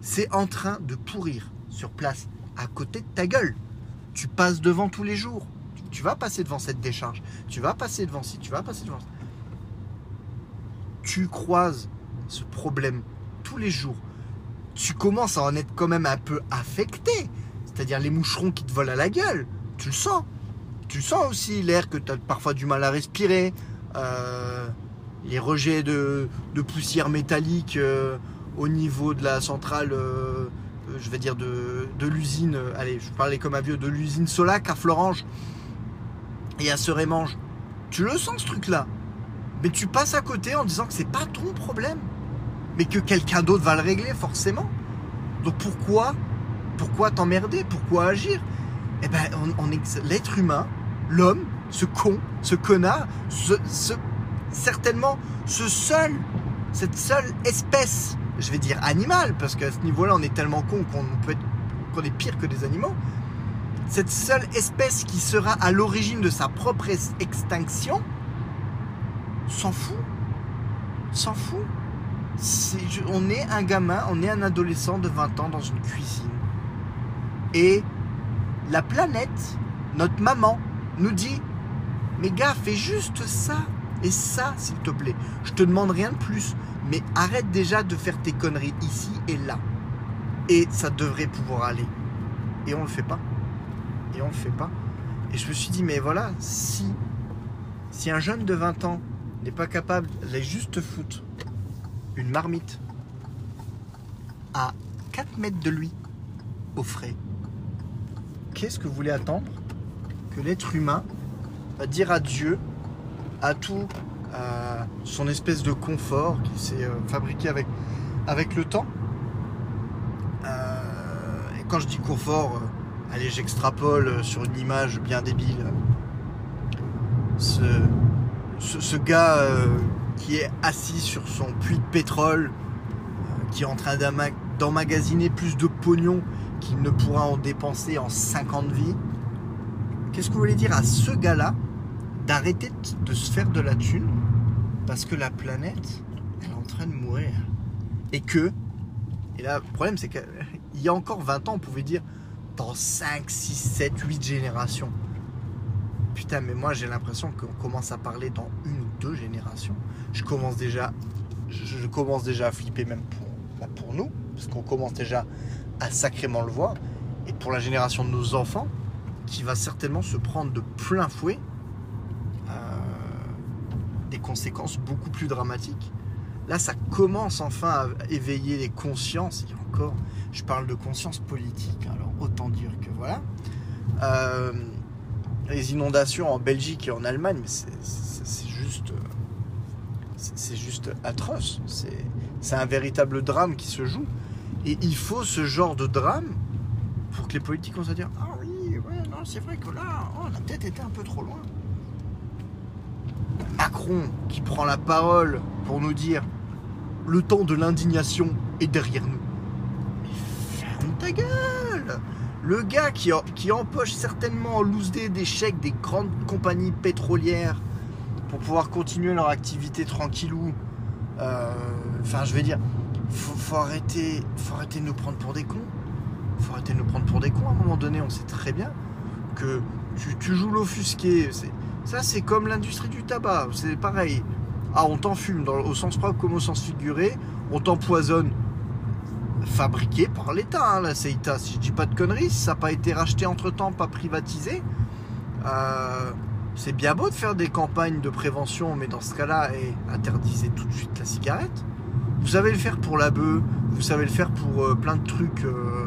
C'est en train de pourrir sur place, à côté de ta gueule. Tu passes devant tous les jours. Tu vas passer devant cette décharge. Tu vas passer devant ci, tu vas passer devant ça. Tu croises ce problème tous les jours. Tu commences à en être quand même un peu affecté. C'est-à-dire les moucherons qui te volent à la gueule. Tu le sens. Tu sens aussi l'air que tu as parfois du mal à respirer. euh, les rejets de, poussière métallique euh, au niveau de la centrale, euh, je vais dire de, l'usine, allez, je parlais comme un vieux, de l'usine Solac à Florange et à Serémange. Tu le sens ce truc-là. Mais tu passes à côté en disant que c'est pas ton problème. Mais que quelqu'un d'autre va le régler forcément. Donc pourquoi Pourquoi t'emmerder? Pourquoi agir? Eh ben, on, l'être humain, l'homme, ce con, ce connard, ce, ce- certainement ce seul, cette seule espèce, je vais dire animal, parce qu'à ce niveau-là, on est tellement con qu'on peut être, est pire que des animaux. Cette seule espèce qui sera à l'origine de sa propre ex- extinction s'en fout. S'en fout. On est un gamin, on est un adolescent de 20 ans dans une cuisine. Et la planète, notre maman, nous dit Mais gars, fais juste ça et ça, s'il te plaît. Je te demande rien de plus, mais arrête déjà de faire tes conneries ici et là. Et ça devrait pouvoir aller. Et on le fait pas. Et on le fait pas. Et je me suis dit Mais voilà, si, si un jeune de 20 ans n'est pas capable d'aller juste foutre une marmite à 4 mètres de lui, au frais, qu'est-ce que vous voulez attendre? L'être humain va dire adieu à tout euh, son espèce de confort qui s'est euh, fabriqué avec, avec le temps Euh, Et quand je dis confort, euh, allez, j'extrapole euh, sur une image bien débile. Ce, gars euh, qui est assis sur son puits de pétrole, euh, qui est en train d'emmagasiner plus de pognon qu'il ne pourra en dépenser en 50 vies. Qu'est-ce que vous voulez dire à ce gars-là d'arrêter de- se faire de la thune parce que la planète, elle est en train de mourir? Et que, et là, le problème c'est qu'il y a encore 20 ans, on pouvait dire dans 5, 6, 7, 8 générations. Putain, mais moi j'ai l'impression qu'on commence à parler dans une ou deux générations. Je commence déjà, je commence déjà à flipper même pour, bah, pour nous, parce qu'on commence déjà à sacrément le voir. Et pour la génération de nos enfants, qui va certainement se prendre de plein fouet euh, des conséquences beaucoup plus dramatiques. Là, ça commence enfin à éveiller les consciences. Et encore, je parle de conscience politique, alors autant dire que voilà. Euh, les inondations en Belgique et en Allemagne, c'est- juste, c'est juste atroce. C'est un véritable drame qui se joue. Et il faut ce genre de drame pour que les politiques vont se dire Ah c'est vrai que là, oh, on a peut-être été un peu trop loin. Macron qui prend la parole pour nous dire le temps de l'indignation est derrière nous. Mais ta gueule Le gars qui, empoche certainement en loose des chèques des grandes compagnies pétrolières pour pouvoir continuer leur activité tranquillou. euh, Enfin, je veux dire, faut, faut arrêter, faut arrêter de nous prendre pour des cons. Faut arrêter de nous prendre pour des cons. À un moment donné, on sait très bien que tu, joues l'offusqué. Ça, c'est comme l'industrie du tabac. C'est pareil. Ah, on t'enfume dans- au sens propre comme au sens figuré. On t'empoisonne fabriqué par l'État, hein, la CETA. Si je dis pas de conneries, ça n'a pas été racheté entre temps, pas privatisé. euh, c'est bien beau de faire des campagnes de prévention, mais dans ce cas-là, interdisez tout de suite la cigarette. Vous savez le faire pour la bœuf, vous savez le faire pour euh, plein de trucs euh,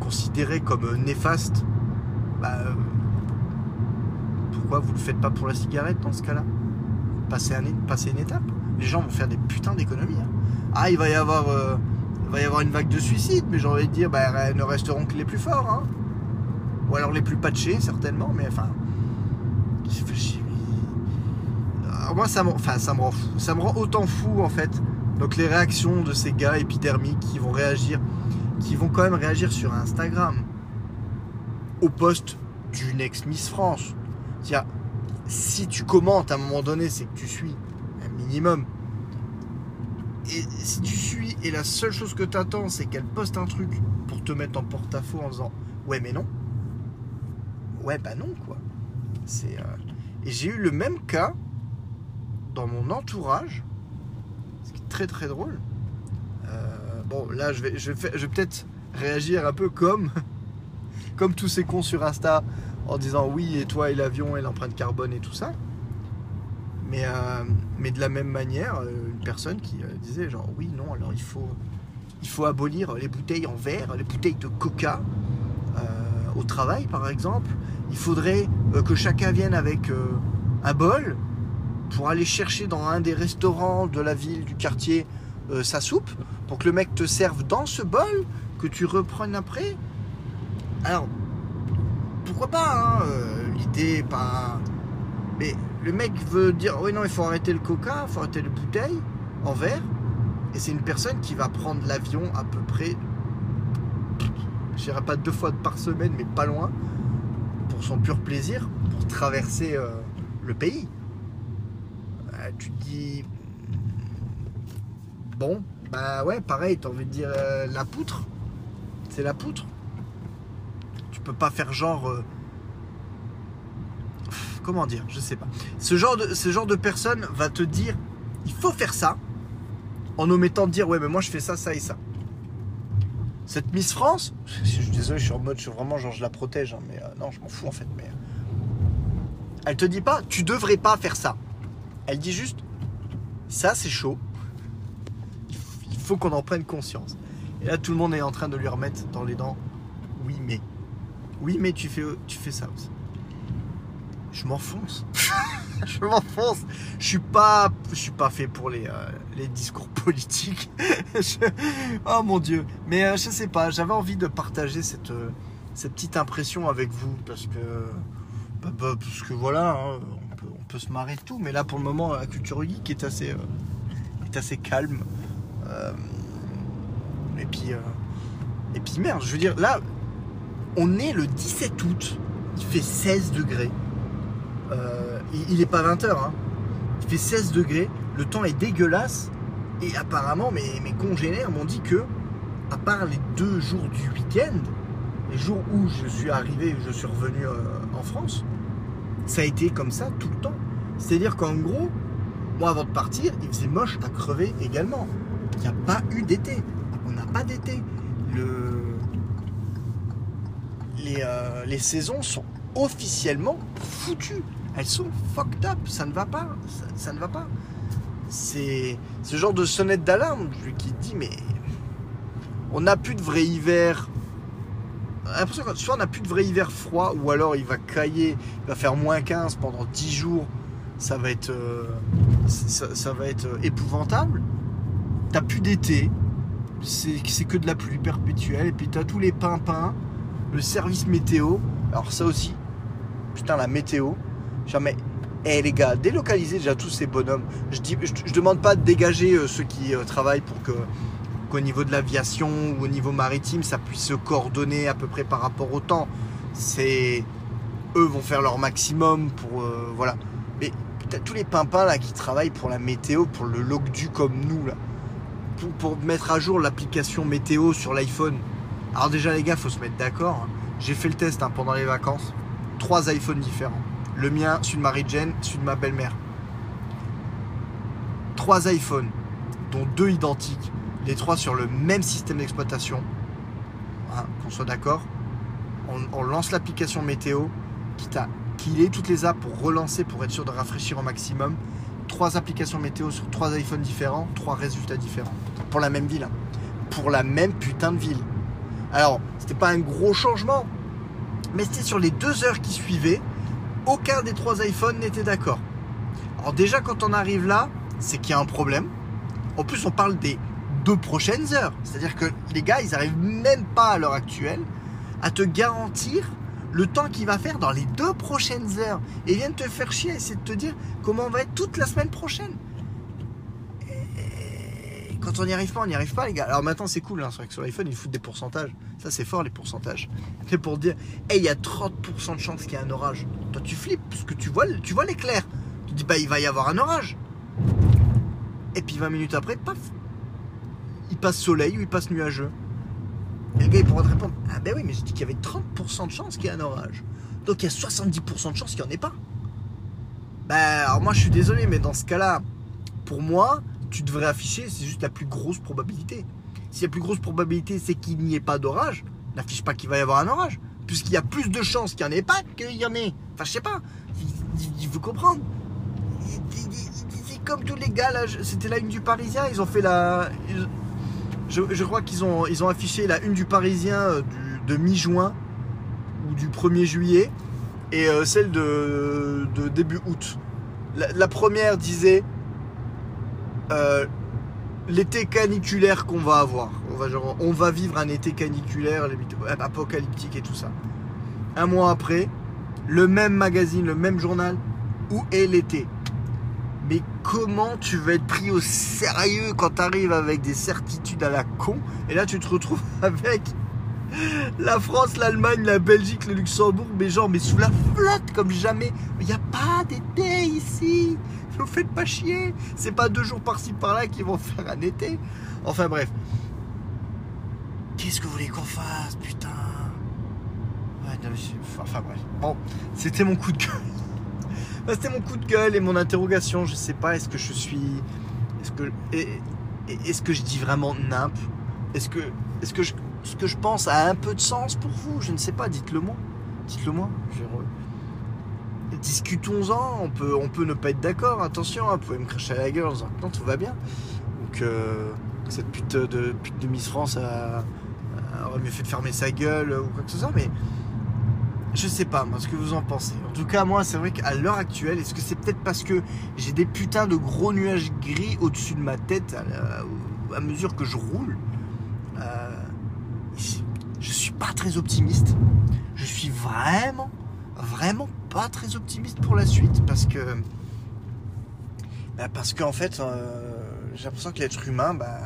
considérés comme néfastes. Bah, euh, pourquoi vous le faites pas pour la cigarette dans ce cas-là? Passez, un- passez une étape. Les gens vont faire des putains d'économies. hein. Ah, il va y avoir, euh, il va y avoir une vague de suicides, mais j'ai envie de dire, bah, ne resteront que les plus forts. hein. Ou alors les plus patchés, certainement, mais enfin. Moi, ça me, enfin, ça me rend fou. Ça me rend autant fou, en fait. Donc, les réactions de ces gars épidermiques qui vont réagir, qui vont quand même réagir sur Instagram au poste d'une ex-Miss France. Si tu commentes à un moment donné, c'est que tu suis un minimum. Et si tu suis et la seule chose que tu attends, c'est qu'elle poste un truc pour te mettre en porte-à-faux en disant Ouais, mais non. Ouais, bah non, quoi. C'est. euh, Et j'ai eu le même cas dans mon entourage, ce qui est très très drôle. Euh, bon, là, je vais, je vais peut-être réagir un peu comme, comme tous ces cons sur Insta en disant oui, et toi et l'avion et l'empreinte carbone et tout ça. Mais, euh, de la même manière, euh, une personne qui euh, disait genre oui, non, alors il faut, abolir les bouteilles en verre, les bouteilles de coca au travail par exemple. Il faudrait que chacun vienne avec un bol pour aller chercher dans un des restaurants de la ville, du quartier, sa soupe, pour que le mec te serve dans ce bol, que tu reprennes après. Alors, pourquoi pas, hein, euh, l'idée pas... Mais le mec veut dire, oui non, il faut arrêter le coca, il faut arrêter les bouteilles en verre, et c'est une personne qui va prendre l'avion à peu près, je dirais pas deux fois par semaine, mais pas loin, pour son pur plaisir, pour traverser euh, le pays. Euh, tu te dis, bon, bah ouais, pareil, t'as envie de dire la poutre, c'est la poutre. Tu peux pas faire genre. euh, Comment dire Je sais pas. Ce genre, de, personne va te dire il faut faire ça en omettant de dire ouais, mais moi je fais ça, ça et ça. Cette Miss France, je suis désolé, je suis en mode, je suis vraiment genre je la protège, hein, mais euh, non, je m'en fous en fait. Mais elle te dit pas tu devrais pas faire ça. Elle dit juste ça c'est chaud. Il faut qu'on en prenne conscience. Et là tout le monde est en train de lui remettre dans les dents oui mais oui mais tu fais tu fais ça aussi. Je m'enfonce. *laughs* je m'enfonce. Je suis pas je suis pas fait pour les, euh, les discours *laughs* politiques. Je- Oh mon dieu. Mais euh, je sais pas, j'avais envie de partager cette euh, cette petite impression avec vous parce que bah, bah, parce que voilà, hein, on, peut, on peut se marrer de tout, mais là pour le moment la culture geek est assez euh, est assez calme. Et puis et puis merde, je veux dire là on est le 17 août, il fait 16 degrés. Euh, il, il est pas 20h, hein. il fait 16 degrés, le temps est dégueulasse et apparemment mes, congénères m'ont dit que à part les deux jours du week-end, les jours où je suis arrivé, je suis revenu euh, en France, ça a été comme ça tout le temps. C'est-à-dire qu'en gros, moi avant de partir, il faisait moche à crever également. Il n'y a pas eu d'été. On n'a pas d'été. Les, euh, les saisons sont officiellement foutues. Elles sont fucked up. Ça ne va pas. Ça, ne va pas. C'est ce genre de sonnette d'alarme qui dit mais on n'a plus de vrai hiver. Soit on n'a plus de vrai hiver froid ou alors il va cailler, il va faire moins 15 pendant 10 jours. Ça va être, euh, ça, ça va être euh, épouvantable. T'as plus d'été. C'est c'est que de la pluie perpétuelle. Et puis t'as tous les pimpins, le service météo. Alors ça aussi, putain la météo. Jamais. Eh les gars, délocalisez déjà tous ces bonhommes. Je dis, je, demande pas de dégager euh, ceux qui euh, travaillent pour que qu'au niveau de l'aviation ou au niveau maritime, ça puisse se coordonner à peu près par rapport au temps. C'est eux vont faire leur maximum pour euh, voilà. Mais tous les pimpins là qui travaillent pour la météo, pour le logdu comme nous là, pour mettre à jour l'application météo sur l'iPhone. Alors déjà les gars, faut se mettre d'accord. hein. J'ai fait le test hein, pendant les vacances. Trois iPhones différents. Le mien, celui de Marie-Jane, celui de ma belle-mère. Trois iPhones, dont deux identiques. Les trois sur le même système d'exploitation. Hein, Qu'on soit d'accord. On, lance l'application météo, quitte à killer toutes les apps pour relancer, pour être sûr de rafraîchir au maximum. Trois applications météo sur trois iPhones différents, trois résultats différents. Pour la même ville. Pour la même putain de ville. Alors, c'était pas un gros changement, mais c'était sur les deux heures qui suivaient, aucun des trois iPhones n'était d'accord. Alors déjà, quand on arrive là, c'est qu'il y a un problème. En plus, on parle des deux prochaines heures. C'est-à-dire que les gars, ils arrivent même pas à l'heure actuelle à te garantir le temps qu'il va faire dans les deux prochaines heures. Et ils viennent te faire chier essayer de te dire comment on va être toute la semaine prochaine. Quand on n'y arrive pas, on n'y arrive pas, les gars. Alors maintenant, c'est cool, hein, c'est vrai que sur l'iPhone, ils foutent des pourcentages. Ça, c'est fort, les pourcentages. C'est pour dire, hey, il y a 30% de chance qu'il y ait un orage. Toi, tu flippes, parce que tu vois, tu vois l'éclair. Tu dis, bah, il va y avoir un orage. Et puis 20 minutes après, paf, il passe soleil ou il passe nuageux. Et le gars, il pourra te répondre, ah ben oui, mais j'ai dit qu'il y avait 30% de chance qu'il y ait un orage. Donc il y a 70% de chance qu'il n'y en ait pas. Ben, alors moi, je suis désolé, mais dans ce cas-là, pour moi, tu devrais afficher, c'est juste la plus grosse probabilité. Si la plus grosse probabilité, c'est qu'il n'y ait pas d'orage, n'affiche pas qu'il va y avoir un orage. Puisqu'il y a plus de chances qu'il n'y en ait pas qu'il y en ait. Enfin, je sais pas. Il- faut comprendre. C'est comme tous les gars, c'était la une du Parisien, ils ont fait la. Je, crois qu'ils ont, ils ont affiché la une du Parisien euh, du- de mi-juin ou du 1er juillet et euh, celle de, début août. La première disait euh, l'été caniculaire qu'on va avoir. On va, on va vivre un été caniculaire, euh, apocalyptique et tout ça. Un mois après, le même magazine, le même journal, où est l'été? Mais comment tu vas être pris au sérieux quand tu arrives avec des certitudes à la con? Et là tu te retrouves *laughs* avec la France, l'Allemagne, la Belgique, le Luxembourg, mais genre, mais sous la flotte comme jamais. Il n'y a pas d'été ici. *laughs* Vous faites pas chier. C'est pas deux jours par-ci par-là qui vont faire un été. Enfin bref. Qu'est-ce que vous voulez qu'on fasse, putain Ouais, non, c'est- Enfin bref. Bon, c'était mon coup de gueule. *laughs* Bah, c'était mon coup de gueule et mon interrogation. Je sais pas, est-ce que je suis. Est-ce que. Est-ce que je dis vraiment nimp? Est-ce que. Est-ce que je ce que je pense a un peu de sens pour vous? Je ne sais pas, dites-le moi. Dites-le moi. Discutons-en, on peut, on peut ne pas être d'accord, attention, hein, vous pouvez me cracher à la gueule en disant non, tout va bien. Donc, euh, cette pute de, pute de Miss France a, aurait mieux fait de fermer sa gueule ou quoi que ce soit, mais je sais pas, moi, ce que vous en pensez. En tout cas, moi, c'est vrai qu'à l'heure actuelle, est-ce que c'est peut-être parce que j'ai des putains de gros nuages gris au-dessus de ma tête à mesure que je roule euh, je suis pas très optimiste. Je suis vraiment, vraiment pas très optimiste pour la suite parce que. bah, parce qu'en fait, euh, j'ai l'impression que l'être humain, bah,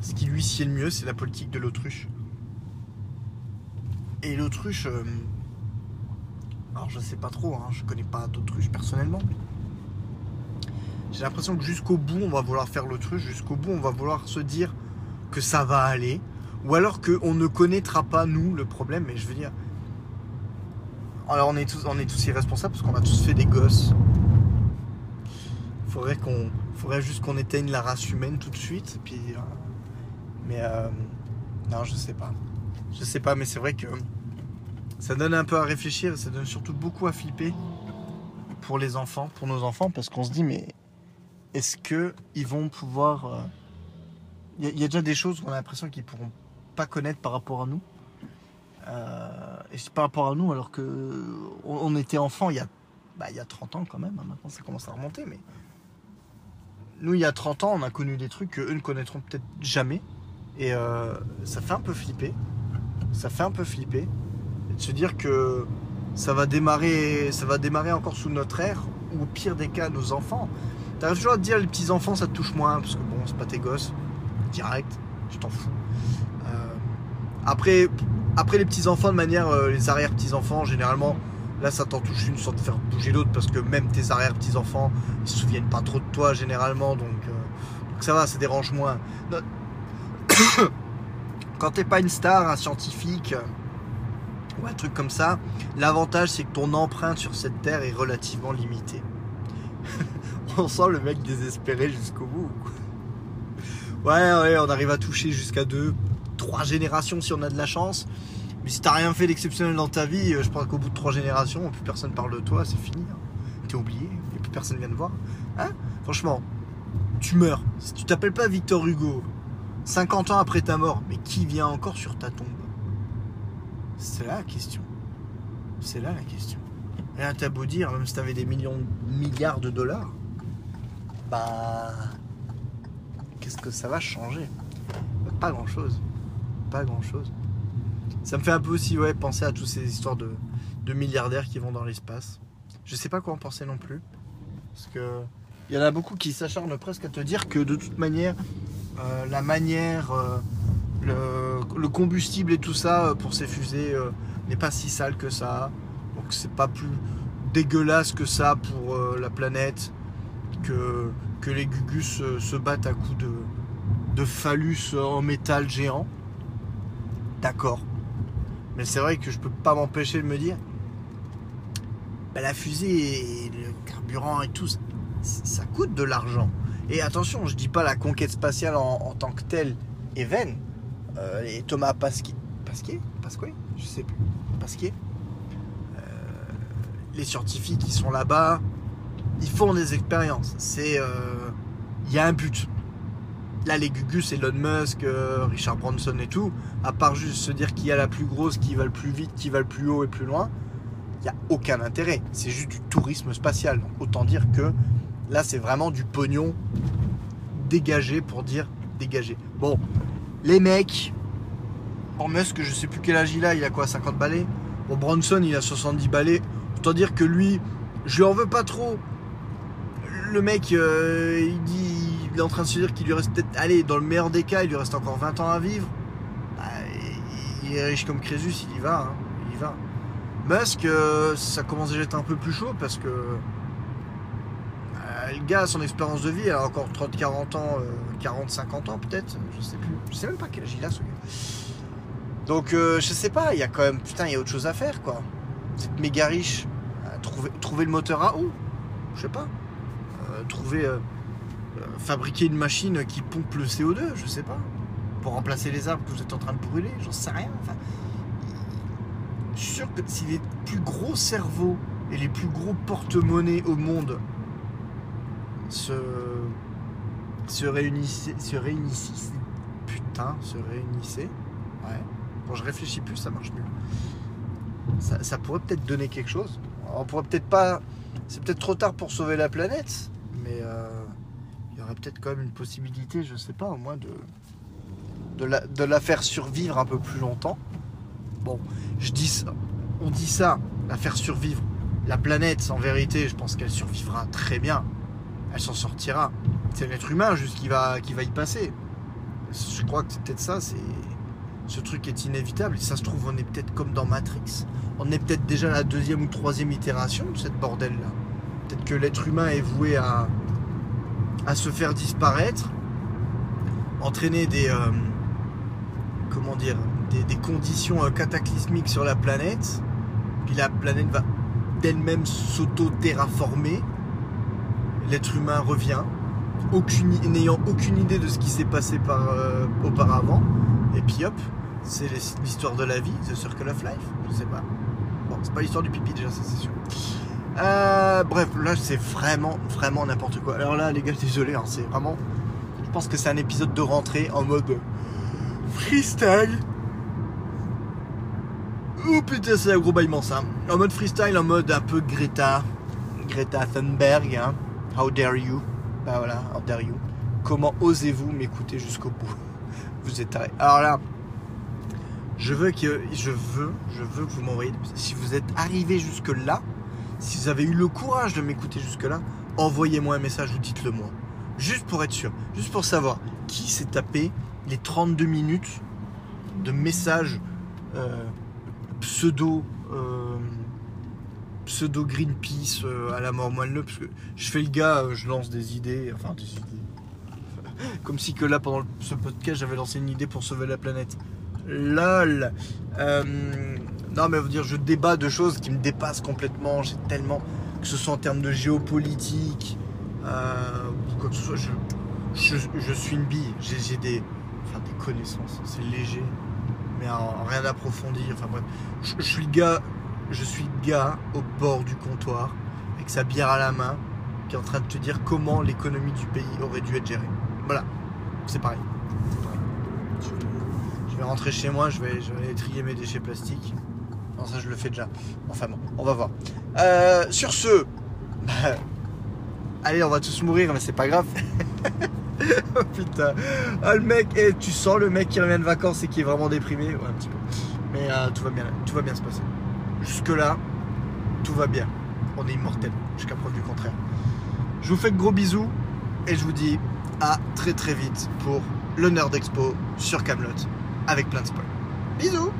ce qui lui sied le mieux, c'est la politique de l'autruche. Et l'autruche. euh, alors je sais pas trop, hein, je connais pas d'autruche personnellement. J'ai l'impression que jusqu'au bout, on va vouloir faire l'autruche, jusqu'au bout, on va vouloir se dire que ça va aller, ou alors qu'on ne connaîtra pas, nous, le problème, mais je veux dire. Alors on est tous, on irresponsables parce qu'on a tous fait des gosses. Faudrait qu'on. Faudrait juste qu'on éteigne la race humaine tout de suite. Euh, mais euh, non, je sais pas. Je sais pas, mais c'est vrai que ça donne un peu à réfléchir ça donne surtout beaucoup à flipper pour les enfants, pour nos enfants, parce qu'on se dit, mais est-ce que ils vont pouvoir. euh, Il y, a- il y a déjà des choses qu'on a l'impression qu'ils pourront pas connaître par rapport à nous. Euh, et c'est par rapport à nous, alors que on, était enfants il y, a, bah, il y a 30 ans quand même. hein, maintenant, ça commence à remonter, mais nous, il y a 30 ans, on a connu des trucs qu'eux ne connaîtront peut-être jamais. Et euh, ça fait un peu flipper. Ça fait un peu flipper. Et de se dire que ça va démarrer, ça va démarrer encore sous notre ère, ou au pire des cas, nos enfants. T'arrives toujours à te dire, les petits enfants, ça te touche moins, parce que bon, c'est pas tes gosses. Direct. tu t'en fous. Euh, après, après les petits enfants de manière, euh, les arrière petits enfants, généralement, là ça t'en touche une sans te faire bouger l'autre parce que même tes arrière petits enfants, ils se souviennent pas trop de toi généralement, donc, euh, donc ça va, ça dérange moins. *coughs* Quand t'es pas une star, un scientifique ou un truc comme ça, l'avantage c'est que ton empreinte sur cette terre est relativement limitée. *laughs* on sent le mec désespéré jusqu'au bout. Ouais, ouais, on arrive à toucher jusqu'à deux, trois générations si on a de la chance. Mais si t'as rien fait d'exceptionnel dans ta vie, euh, je pense qu'au bout de trois générations, plus personne parle de toi, c'est fini. hein. T'es oublié, et plus personne vient te voir. Hein Franchement, tu meurs. Si tu t'appelles pas Victor Hugo, 50 ans après ta mort, mais qui vient encore sur ta tombe? C'est là la question. C'est là la question. Rien t'as beau dire, même si t'avais des millions, milliards de dollars, bah. Qu'est-ce que ça va changer? Pas grand chose. Pas grand chose. Ça me fait un peu aussi ouais, penser à toutes ces histoires de, milliardaires qui vont dans l'espace. Je sais pas quoi en penser non plus. Parce que. Il y en a beaucoup qui s'acharnent presque à te dire que de toute manière, euh, la manière, euh, le, le combustible et tout ça euh, pour ces fusées n'est pas si sale que ça. Donc c'est pas plus dégueulasse que ça pour la planète que, que les gugus se battent à coups de, de phallus en métal géant. D'accord. Mais c'est vrai que je peux pas m'empêcher de me dire bah, la fusée et le carburant et tout, ça, ça coûte de l'argent. Et attention, je dis pas la conquête spatiale en, tant que telle est vaine. Euh, et Thomas Pasquier, Pasquier Pasquier Je sais plus. Pasquier Euh, Les scientifiques qui sont là-bas, ils font des expériences. C'est, euh, il y a un but. Là, les Gugus, Elon Musk, euh, Richard Branson et tout, à part juste se dire qui a la plus grosse, qui va le plus vite, qui va le plus haut et plus loin, il n'y a aucun intérêt. C'est juste du tourisme spatial. Donc, autant dire que là, c'est vraiment du pognon dégagé pour dire dégagé. Bon, les mecs, bon, Musk, je sais plus quel âge il a, il a quoi, 50 balais? Bon, Branson, il a 70 balais. Autant dire que lui, je lui en veux pas trop. Le mec, euh, il dit, il est en train de se dire qu'il lui reste peut-être, allez, dans le meilleur des cas, il lui reste encore 20 ans à vivre. Bah, il est riche comme Crésus, il y va, hein, il y va. Musk, euh, ça commence déjà à être un peu plus chaud parce que euh, le gars, son expérience de vie, elle a encore 30, 40 ans, euh, 40, 50 ans peut-être, je sais plus. Je sais même pas quel âge il a ce gars. Donc euh, je sais pas, il y a quand même, putain, il y a autre chose à faire quoi. Vous êtes méga riche, Euh, trouver, le moteur à où? Je sais pas. Euh, trouver, euh, euh, fabriquer une machine qui pompe le CO2, je sais pas. Pour remplacer les arbres que vous êtes en train de brûler, j'en sais rien. Enfin, je suis sûr que si les plus gros cerveaux et les plus gros porte-monnaies au monde se, se réunissaient, se réunissaient, putain, se réunissaient, ouais. Quand je réfléchis plus, ça marche mieux. Ça, ça pourrait peut-être donner quelque chose. On pourrait peut-être pas. C'est peut-être trop tard pour sauver la planète, mais euh, aurait peut-être quand même une possibilité, je sais pas, au moins de, de, la, de la faire survivre un peu plus longtemps. Bon, je dis ça, on dit ça, la faire survivre. La planète, en vérité, je pense qu'elle survivra très bien. Elle s'en sortira. C'est l'être humain juste qui va, qui va y passer. Je crois que c'est peut-être ça, c'est ce truc est inévitable. Et ça se trouve, on est peut-être comme dans Matrix. On est peut-être déjà à la deuxième ou troisième itération de cette bordel-là. Peut-être que l'être humain est voué à, à se faire disparaître, entraîner des, euh, comment dire, des, des conditions euh, cataclysmiques sur la planète. Puis la planète va d'elle-même s'auto-terraformer. L'être humain revient, aucune, n'ayant aucune idée de ce qui s'est passé par, euh, auparavant. Et puis hop, c'est l'histoire de la vie, The Circle of Life, je sais pas. Bon, c'est pas l'histoire du pipi déjà, ça c'est sûr. Euh, bref, là c'est vraiment, vraiment n'importe quoi. Alors là, les gars, désolé, hein, c'est vraiment. Je pense que c'est un épisode de rentrée en mode freestyle. Oh putain, c'est un gros baillement ça. En mode freestyle, en mode un peu Greta. Greta Thunberg, hein. How dare you? Bah voilà, how dare you. Comment osez-vous m'écouter jusqu'au bout? *laughs* Vous êtes tarés. Alors là, je veux que je veux, je veux que vous m'envoyiez. Si vous êtes arrivé jusque là, si vous avez eu le courage de m'écouter jusque là, envoyez-moi un message ou dites-le moi. Juste pour être sûr, juste pour savoir qui s'est tapé les 32 minutes de messages euh, pseudo euh, pseudo Greenpeace euh, à la mort moelle parce que je fais le gars, je lance des idées, enfin des idées. *laughs* Comme si que là pendant ce podcast j'avais lancé une idée pour sauver la planète. LOL. Non mais dire, je débat de choses qui me dépassent complètement. J'ai tellement, que ce soit en termes de géopolitique euh, ou quoi que ce soit, je, suis une bille. J'ai des, enfin des connaissances. C'est léger, mais en- rien approfondi. Enfin bref, je, suis le gars, je suis gars au bord du comptoir avec sa bière à la main, qui est en train de te dire comment l'économie du pays aurait dû être gérée. Voilà, c'est pareil. Je vais- je vais rentrer chez moi, je vais, je vais aller trier mes déchets plastiques. Ça je le fais déjà. Enfin bon, on va voir. Euh, sur ce, allez, on va tous mourir, mais c'est pas grave. oh *laughs* putain. Ah, le mec, eh, tu sens le mec qui revient de vacances et qui est vraiment déprimé Ouais, un petit peu. Mais euh, tout, va bien, tout va bien se passer. Jusque-là, tout va bien. On est immortel, jusqu'à preuve du contraire. Je vous fais de gros bisous et je vous dis à très très vite pour le Nerd Expo sur Camelot avec plein de spoil. Bisous